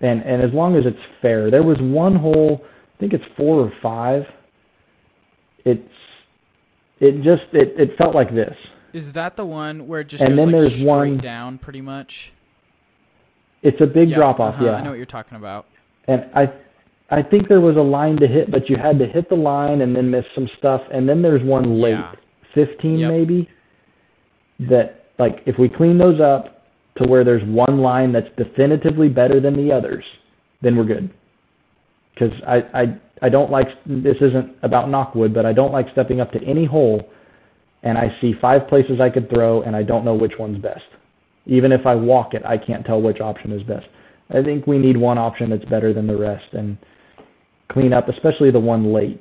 Speaker 1: and and as long as it's fair. There was one hole, I think it's four or five. It's it just it it felt like this.
Speaker 2: Is that the one where it just
Speaker 1: And
Speaker 2: goes
Speaker 1: then
Speaker 2: like
Speaker 1: there's
Speaker 2: straight
Speaker 1: one-
Speaker 2: down pretty much?
Speaker 1: It's a big drop off,
Speaker 2: uh-huh,
Speaker 1: yeah.
Speaker 2: I know what you're talking about.
Speaker 1: And I I think there was a line to hit, but you had to hit the line and then miss some stuff. And then there's one late,
Speaker 2: Yeah.
Speaker 1: 15
Speaker 2: Yep.
Speaker 1: maybe. That like if we clean those up to where there's one line that's definitively better than the others, then we're good. Because I, I I don't like this isn't about knockwood, but I don't like stepping up to any hole and I see five places I could throw and I don't know which one's best. Even if I walk it, I can't tell which option is best. I think we need one option that's better than the rest and clean up, especially the one late.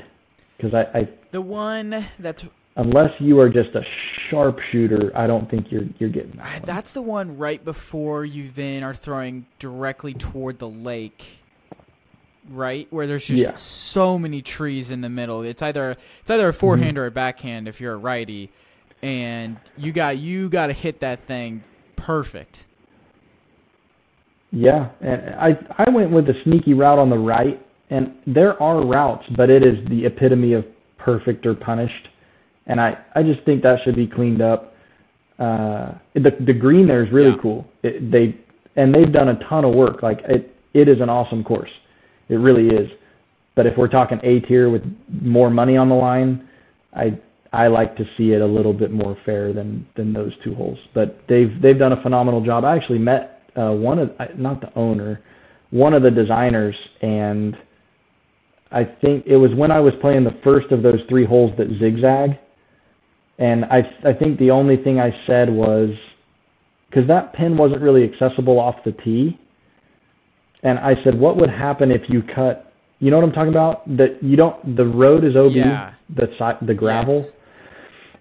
Speaker 1: Because I, I,
Speaker 2: The one that's
Speaker 1: unless you are just a sharpshooter, I don't think you're you're getting that
Speaker 2: that's the one right before you then are throwing directly toward the lake. Right? Where there's just
Speaker 1: Yeah.
Speaker 2: so many trees in the middle. It's either it's either a mm-hmm. forehand or a backhand if you're a righty. And you got you gotta hit that thing perfect.
Speaker 1: Yeah, and I I went with the sneaky route on the right, and there are routes, but it is the epitome of perfect or punished, and I I just think that should be cleaned up. Uh, the the green there is really
Speaker 2: Yeah.
Speaker 1: cool. It, they and they've done a ton of work. Like it it is an awesome course, it really is. But if we're talking A tier with more money on the line, I I like to see it a little bit more fair than than those two holes. But they've they've done a phenomenal job. I actually met uh, one of not the owner, one of the designers, and I think it was when I was playing the first of those three holes that zigzag, and I I think the only thing I said was because that pin wasn't really accessible off the tee, and I said, what would happen if you cut? You know what I'm talking about? That you don't. The road is OB,
Speaker 2: Yeah.
Speaker 1: the si- the gravel.
Speaker 2: Yes.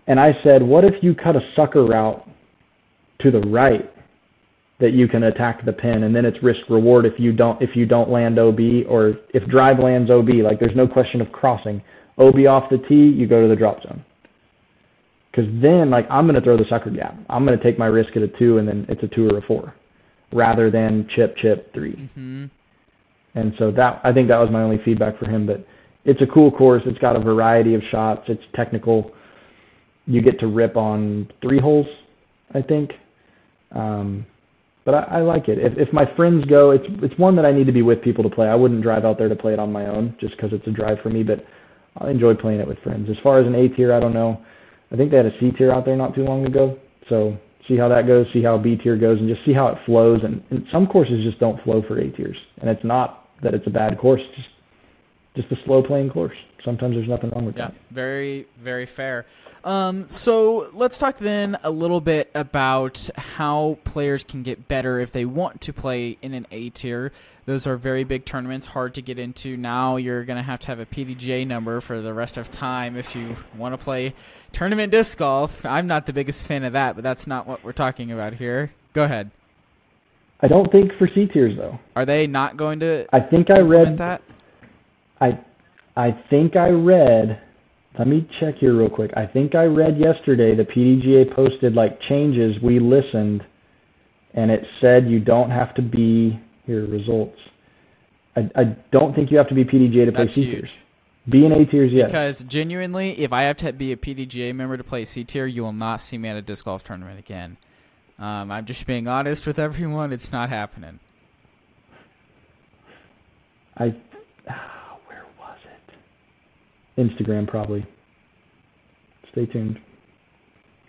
Speaker 1: And I said, what if you cut a sucker route to the right that you can attack the pin, and then it's risk reward if you don't if you don't land OB or if drive lands OB. Like there's no question of crossing OB off the tee, you go to the drop zone. Because then, like I'm going to throw the sucker gap. I'm going to take my risk at a two, and then it's a two or a four, rather than chip chip 3
Speaker 2: hmm
Speaker 1: and so that I think that was my only feedback for him. But it's a cool course. It's got a variety of shots. It's technical. You get to rip on three holes, I think. Um, but I, I like it. If if my friends go, it's it's one that I need to be with people to play. I wouldn't drive out there to play it on my own just because it's a drive for me. But I enjoy playing it with friends. As far as an A tier, I don't know. I think they had a C tier out there not too long ago. So see how that goes, see how B tier goes, and just see how it flows. And, and some courses just don't flow for A tiers, and it's not that it's a bad course. Just just a slow playing course. Sometimes there's nothing wrong with
Speaker 2: Yeah,
Speaker 1: that.
Speaker 2: very, very fair. Um, so let's talk then a little bit about how players can get better if they want to play in an A tier. Those are very big tournaments, hard to get into. Now you're going to have to have a PDGA number for the rest of time if you want to play tournament disc golf. I'm not the biggest fan of that, but that's not what we're talking about here. Go ahead.
Speaker 1: I don't think for C tiers though.
Speaker 2: Are they not going to
Speaker 1: I think I read
Speaker 2: that?
Speaker 1: I I think I read let me check here real quick. I think I read yesterday the PDGA posted like changes we listened and it said you don't have to be here results. I, I don't think you have to be PDGA to play
Speaker 2: That's
Speaker 1: C
Speaker 2: huge.
Speaker 1: tiers. B and A tiers, yes.
Speaker 2: Because genuinely, if I have to be a PDGA member to play C tier, you will not see me at a disc golf tournament again. Um, I'm just being honest with everyone. It's not happening.
Speaker 1: I where was it? Instagram probably. Stay tuned.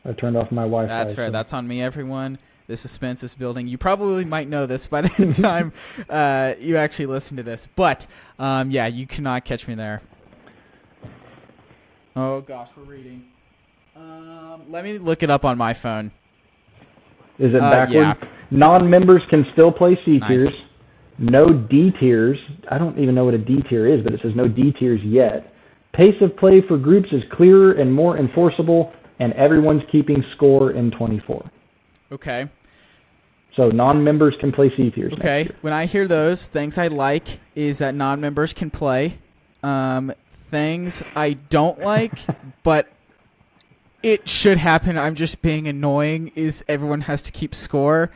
Speaker 1: I turned off my Wi-Fi.
Speaker 2: That's fair.
Speaker 1: so-
Speaker 2: That's on me, everyone. The suspense is building. You probably might know this by the time uh, you actually listen to this. But um, yeah, you cannot catch me there. Oh gosh, we're reading. Um, let me look it up on my phone.
Speaker 1: Is it
Speaker 2: Uh,
Speaker 1: backwards?
Speaker 2: yeah.
Speaker 1: Non-members can still play C
Speaker 2: Nice.
Speaker 1: tiers. No D tiers. I don't even know what a D tier is, but it says no D tiers yet. Pace of play for groups is clearer and more enforceable, and everyone's keeping score in 24.
Speaker 2: Okay.
Speaker 1: So non-members can play C tiers.
Speaker 2: Okay. When I hear those, things I like is that non-members can play. Um, things I don't like, but it should happen. I'm just being annoying. Is everyone has to keep score?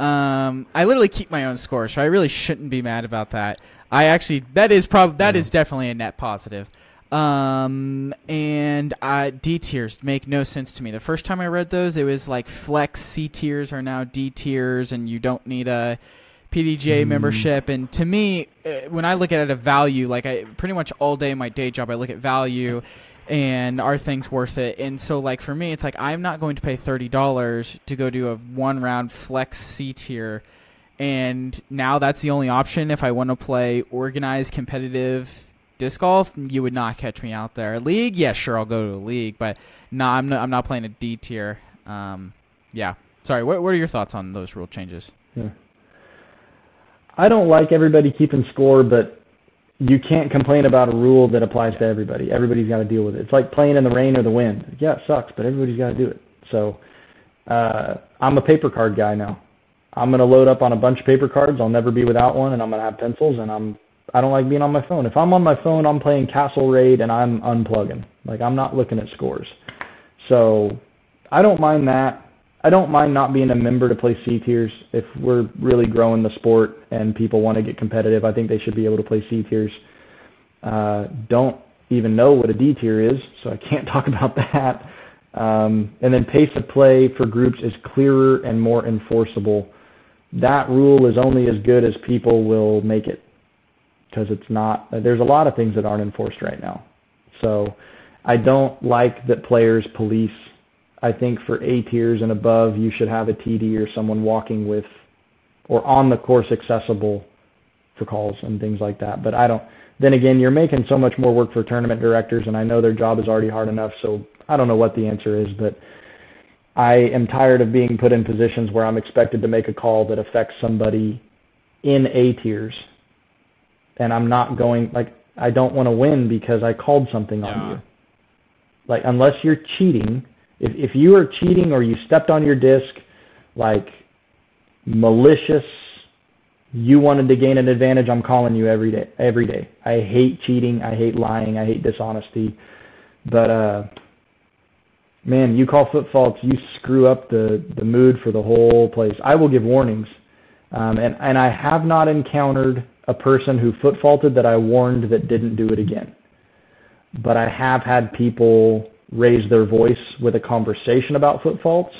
Speaker 2: Um, I literally keep my own score, so I really shouldn't be mad about that. I actually that is prob that is definitely a net positive. Um, and uh, D tiers make no sense to me. The first time I read those, it was like flex C tiers are now D tiers, and you don't need a PDGA membership. And to me, uh, when I look at it a value, like I pretty much all day in my day job, I look at value and are things worth it? And so, like for me, it's like I'm not going to pay thirty dollars to go do a one round flex C tier, and now that's the only option if I want to play organized competitive disc golf. You would not catch me out there. League, yeah, sure, I'll go to a league, but no, I'm not. I'm not playing a D tier. Um, yeah. Sorry. What What are your thoughts on those rule changes?
Speaker 1: I don't like everybody keeping score, but you can't complain about a rule that applies to everybody. Everybody's got to deal with it. It's like playing in the rain or the wind. Yeah, it sucks, but everybody's got to do it. So uh, I'm a paper card guy now. I'm gonna load up on a bunch of paper cards. I'll never be without one, and I'm gonna have pencils. And I'm I don't like being on my phone. If I'm on my phone, I'm playing Castle Raid and I'm unplugging. Like I'm not looking at scores. So I don't mind that. I don't mind not being a member to play C tiers. If we're really growing the sport and people want to get competitive, I think they should be able to play C tiers. Uh, don't even know what a D tier is, so I can't talk about that. Um, and then pace of play for groups is clearer and more enforceable. That rule is only as good as people will make it because it's not, there's a lot of things that aren't enforced right now. So I don't like that players police I think for A tiers and above, you should have a TD or someone walking with or on the course accessible for calls and things like that. But I don't. Then again, you're making so much more work for tournament directors, and I know their job is already hard enough. So I don't know what the answer is, but I am tired of being put in positions where I'm expected to make a call that affects somebody in A tiers, and I'm not going like I don't want to win because I called something on you. Like unless you're cheating, if if you are cheating or you stepped on your disc, like malicious, you wanted to gain an advantage, I'm calling you every day. Every day. I hate cheating. I hate lying. I hate dishonesty. But uh, man, you call foot faults, you screw up the the mood for the whole place. I will give warnings, um, and and I have not encountered a person who foot faulted that I warned that didn't do it again. But I have had people raise their voice with a conversation about foot faults.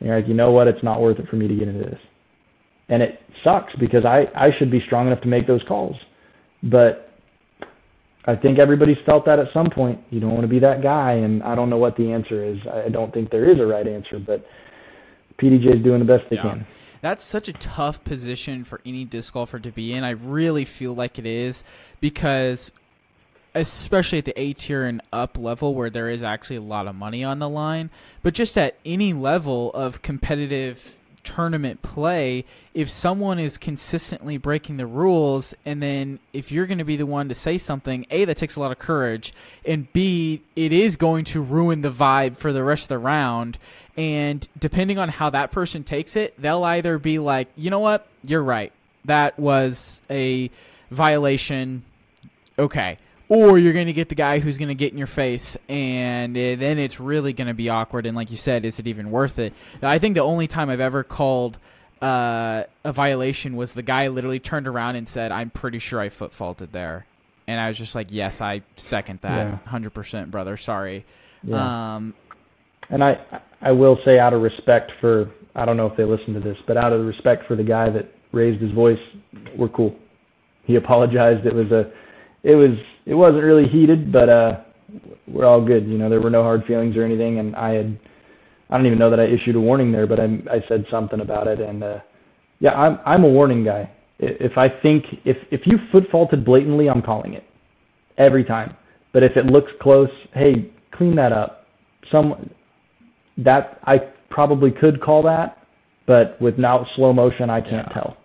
Speaker 1: And you're like, you know what? It's not worth it for me to get into this. And it sucks because I, I should be strong enough to make those calls. But I think everybody's felt that at some point. You don't want to be that guy, and I don't know what the answer is. I don't think there is a right answer, but PDJ is doing the best they
Speaker 2: Yeah.
Speaker 1: can.
Speaker 2: That's such a tough position for any disc golfer to be in. I really feel like it is because especially at the A tier and up level where there is actually a lot of money on the line, but just at any level of competitive tournament play, if someone is consistently breaking the rules, and then if you're going to be the one to say something, A, that takes a lot of courage, and B, it is going to ruin the vibe for the rest of the round. And depending on how that person takes it, they'll either be like, you know what, you're right. That was a violation. Okay or you're going to get the guy who's going to get in your face, and then it's really going to be awkward. And like you said, is it even worth it? I think the only time I've ever called uh, a violation was the guy literally turned around and said, "I'm pretty sure I foot faulted there," and I was just like, "Yes, I second that, hundred percent, brother. Sorry." Yeah. Um,
Speaker 1: and I I will say out of respect for I don't know if they listen to this, but out of respect for the guy that raised his voice, we're cool. He apologized. It was a it was it wasn't really heated, but uh, we're all good. You know, there were no hard feelings or anything, and I had I don't even know that I issued a warning there, but I I said something about it, and uh, yeah, I'm I'm a warning guy. If I think if if you foot faulted blatantly, I'm calling it every time. But if it looks close, hey, clean that up. Some that I probably could call that, but with now slow motion, I can't yeah. tell.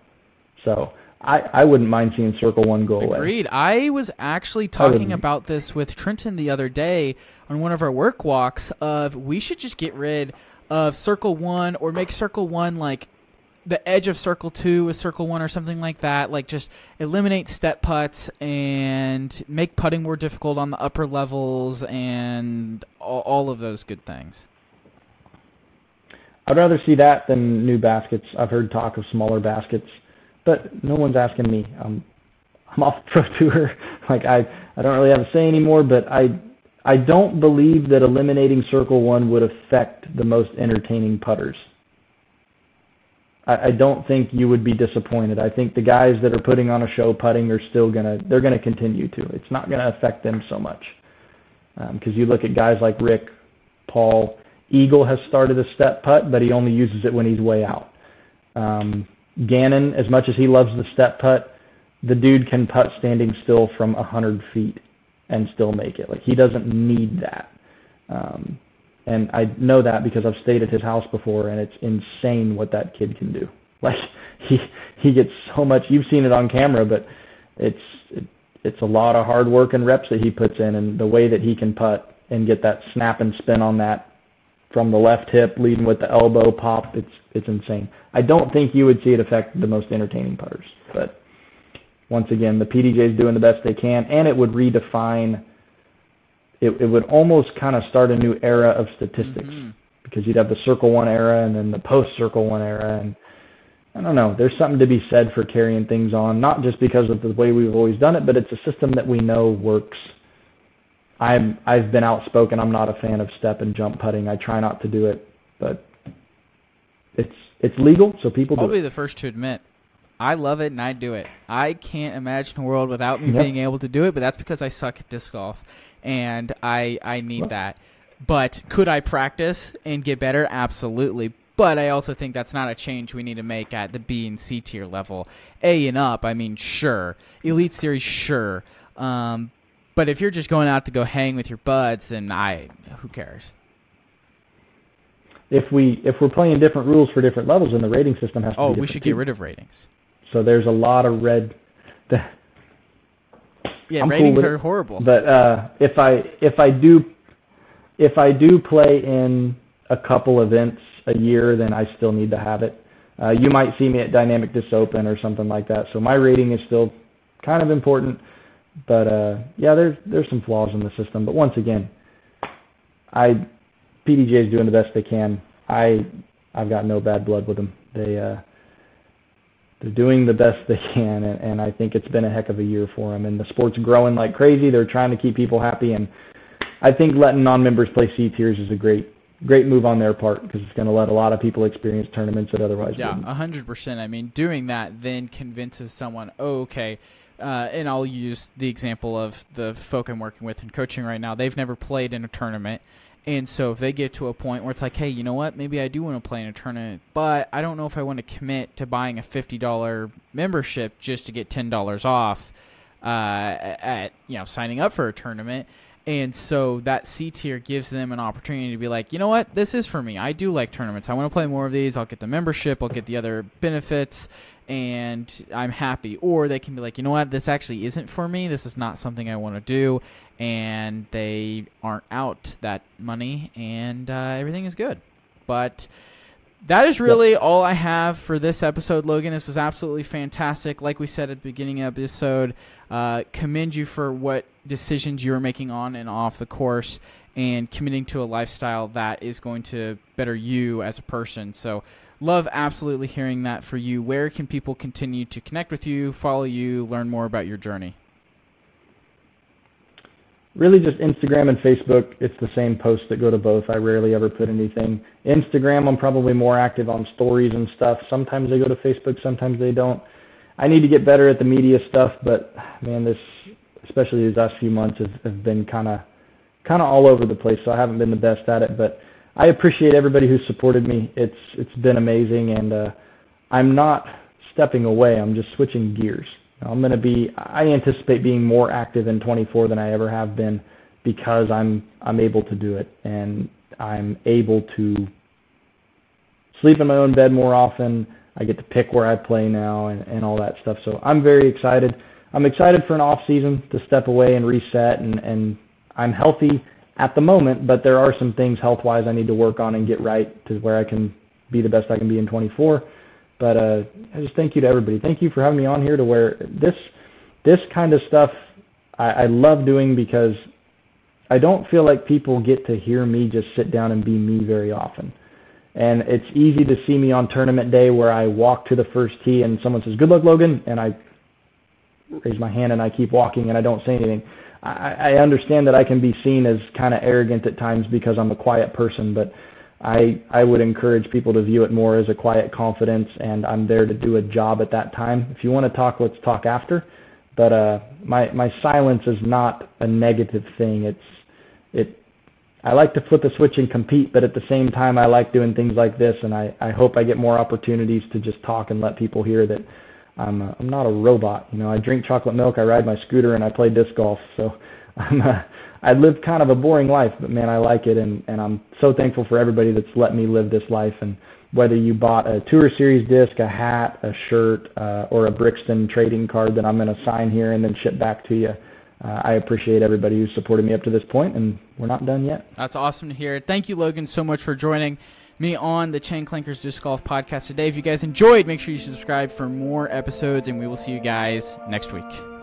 Speaker 1: So I, I wouldn't mind seeing Circle One go
Speaker 2: Agreed.
Speaker 1: away.
Speaker 2: Agreed. I was actually talking about this with Trenton the other day on one of our work walks. Of we should just get rid of Circle One or make Circle One like the edge of Circle Two with Circle One or something like that. Like just eliminate step putts and make putting more difficult on the upper levels and all, all of those good things.
Speaker 1: I'd rather see that than new baskets. I've heard talk of smaller baskets but no one's asking me. I'm I'm off pro tour. like I I don't really have a say anymore. But I I don't believe that eliminating Circle One would affect the most entertaining putters. I, I don't think you would be disappointed. I think the guys that are putting on a show putting are still gonna they're gonna continue to. It's not gonna affect them so much because um, you look at guys like Rick, Paul. Eagle has started a step putt, but he only uses it when he's way out. Um, Gannon, as much as he loves the step putt, the dude can putt standing still from a hundred feet and still make it. Like he doesn't need that. Um, and I know that because I've stayed at his house before, and it's insane what that kid can do. Like he he gets so much. You've seen it on camera, but it's it, it's a lot of hard work and reps that he puts in, and the way that he can putt and get that snap and spin on that from the left hip, leading with the elbow pop. It's it's insane. I don't think you would see it affect the most entertaining putters, but once again, the PDJ is doing the best they can, and it would redefine. It it would almost kind of start a new era of statistics mm-hmm. because you'd have the Circle One era and then the post Circle One era, and I don't know. There's something to be said for carrying things on, not just because of the way we've always done it, but it's a system that we know works I'm I've been outspoken. I'm not a fan of step and jump putting. I try not to do it, but it's it's legal, so people.
Speaker 2: I'll be the first to admit, I love it and I do it. I can't imagine a world without me yep. being able to do it, but that's because I suck at disc golf, and I I need well, that. But could I practice and get better? Absolutely. But I also think that's not a change we need to make at the B and C tier level. A and up, I mean, sure. Elite Series, sure. Um, but if you're just going out to go hang with your buds, then I who cares?
Speaker 1: If we if we're playing different rules for different levels, then the rating system has to. Be different.
Speaker 2: Oh,
Speaker 1: we
Speaker 2: should
Speaker 1: too.
Speaker 2: get rid of ratings.
Speaker 1: So there's a lot of red.
Speaker 2: yeah,
Speaker 1: I'm
Speaker 2: ratings
Speaker 1: cool
Speaker 2: are horrible.
Speaker 1: But uh, if I if I do if I do play in a couple events a year, then I still need to have it. Uh, you might see me at Dynamic Disc Open or something like that. So my rating is still kind of important. But uh, yeah, there's there's some flaws in the system. But once again, I PDJ is doing the best they can. I I've got no bad blood with them. They uh, they're doing the best they can, and, and I think it's been a heck of a year for them. And the sport's growing like crazy. They're trying to keep people happy, and I think letting non-members play C tiers is a great great move on their part because it's going to let a lot of people experience tournaments that otherwise
Speaker 2: yeah,
Speaker 1: a
Speaker 2: hundred percent. I mean, doing that then convinces someone, oh, okay, uh, and I'll use the example of the folk I'm working with and coaching right now. They've never played in a tournament. And so if they get to a point where it's like, hey, you know what? Maybe I do want to play in a tournament, but I don't know if I want to commit to buying a $50 membership just to get $10 off. uh, at you know signing up for a tournament. And so that C tier gives them an opportunity to be like, you know what, this is for me. I do like tournaments. I want to play more of these. I'll get the membership. I'll get the other benefits, and I'm happy. Or they can be like, you know what, this actually isn't for me. This is not something I want to do, and they aren't out that money, and uh, everything is good. But that is really yep. all I have for this episode, Logan. This was absolutely fantastic. Like we said at the beginning of the episode, uh, commend you for what decisions you are making on and off the course and committing to a lifestyle that is going to better you as a person. So, love absolutely hearing that for you. Where can people continue to connect with you, follow you, learn more about your journey?
Speaker 1: Really just Instagram and Facebook. It's the same posts that go to both. I rarely ever put anything. Instagram, I'm probably more active on stories and stuff. Sometimes they go to Facebook, sometimes they don't. I need to get better at the media stuff, but man, this especially these last few months have, have been kind of kind of all over the place. So I haven't been the best at it, but I appreciate everybody who's supported me. It's it's been amazing, and uh, I'm not stepping away. I'm just switching gears. I'm going to be. I anticipate being more active in 24 than I ever have been because I'm I'm able to do it and I'm able to sleep in my own bed more often. I get to pick where I play now and, and all that stuff. So I'm very excited. I'm excited for an off season to step away and reset and and I'm healthy at the moment, but there are some things health wise I need to work on and get right to where I can be the best I can be in 24. But uh, I just thank you to everybody. Thank you for having me on here to where this this kind of stuff I, I love doing because I don't feel like people get to hear me just sit down and be me very often. And it's easy to see me on tournament day where I walk to the first tee and someone says, Good luck, Logan. And I raise my hand and I keep walking and I don't say anything. I, I understand that I can be seen as kind of arrogant at times because I'm a quiet person, but I I would encourage people to view it more as a quiet confidence, and I'm there to do a job at that time. If you want to talk, let's talk after. But uh, my my silence is not a negative thing. It's it. I like to flip a switch and compete, but at the same time, I like doing things like this, and I I hope I get more opportunities to just talk and let people hear that I'm a, I'm not a robot. You know, I drink chocolate milk, I ride my scooter, and I play disc golf. So I'm a, I live kind of a boring life, but man, I like it, and and I'm so thankful for everybody that's let me live this life. And whether you bought a Tour Series disc, a hat, a shirt, uh, or a Brixton trading card that I'm going to sign here and then ship back to you. Uh, I appreciate everybody who's supported me up to this point, and we're not done yet.
Speaker 2: That's awesome to hear. Thank you, Logan, so much for joining me on the Chain Clankers Disc Golf Podcast today. If you guys enjoyed, make sure you subscribe for more episodes, and we will see you guys next week.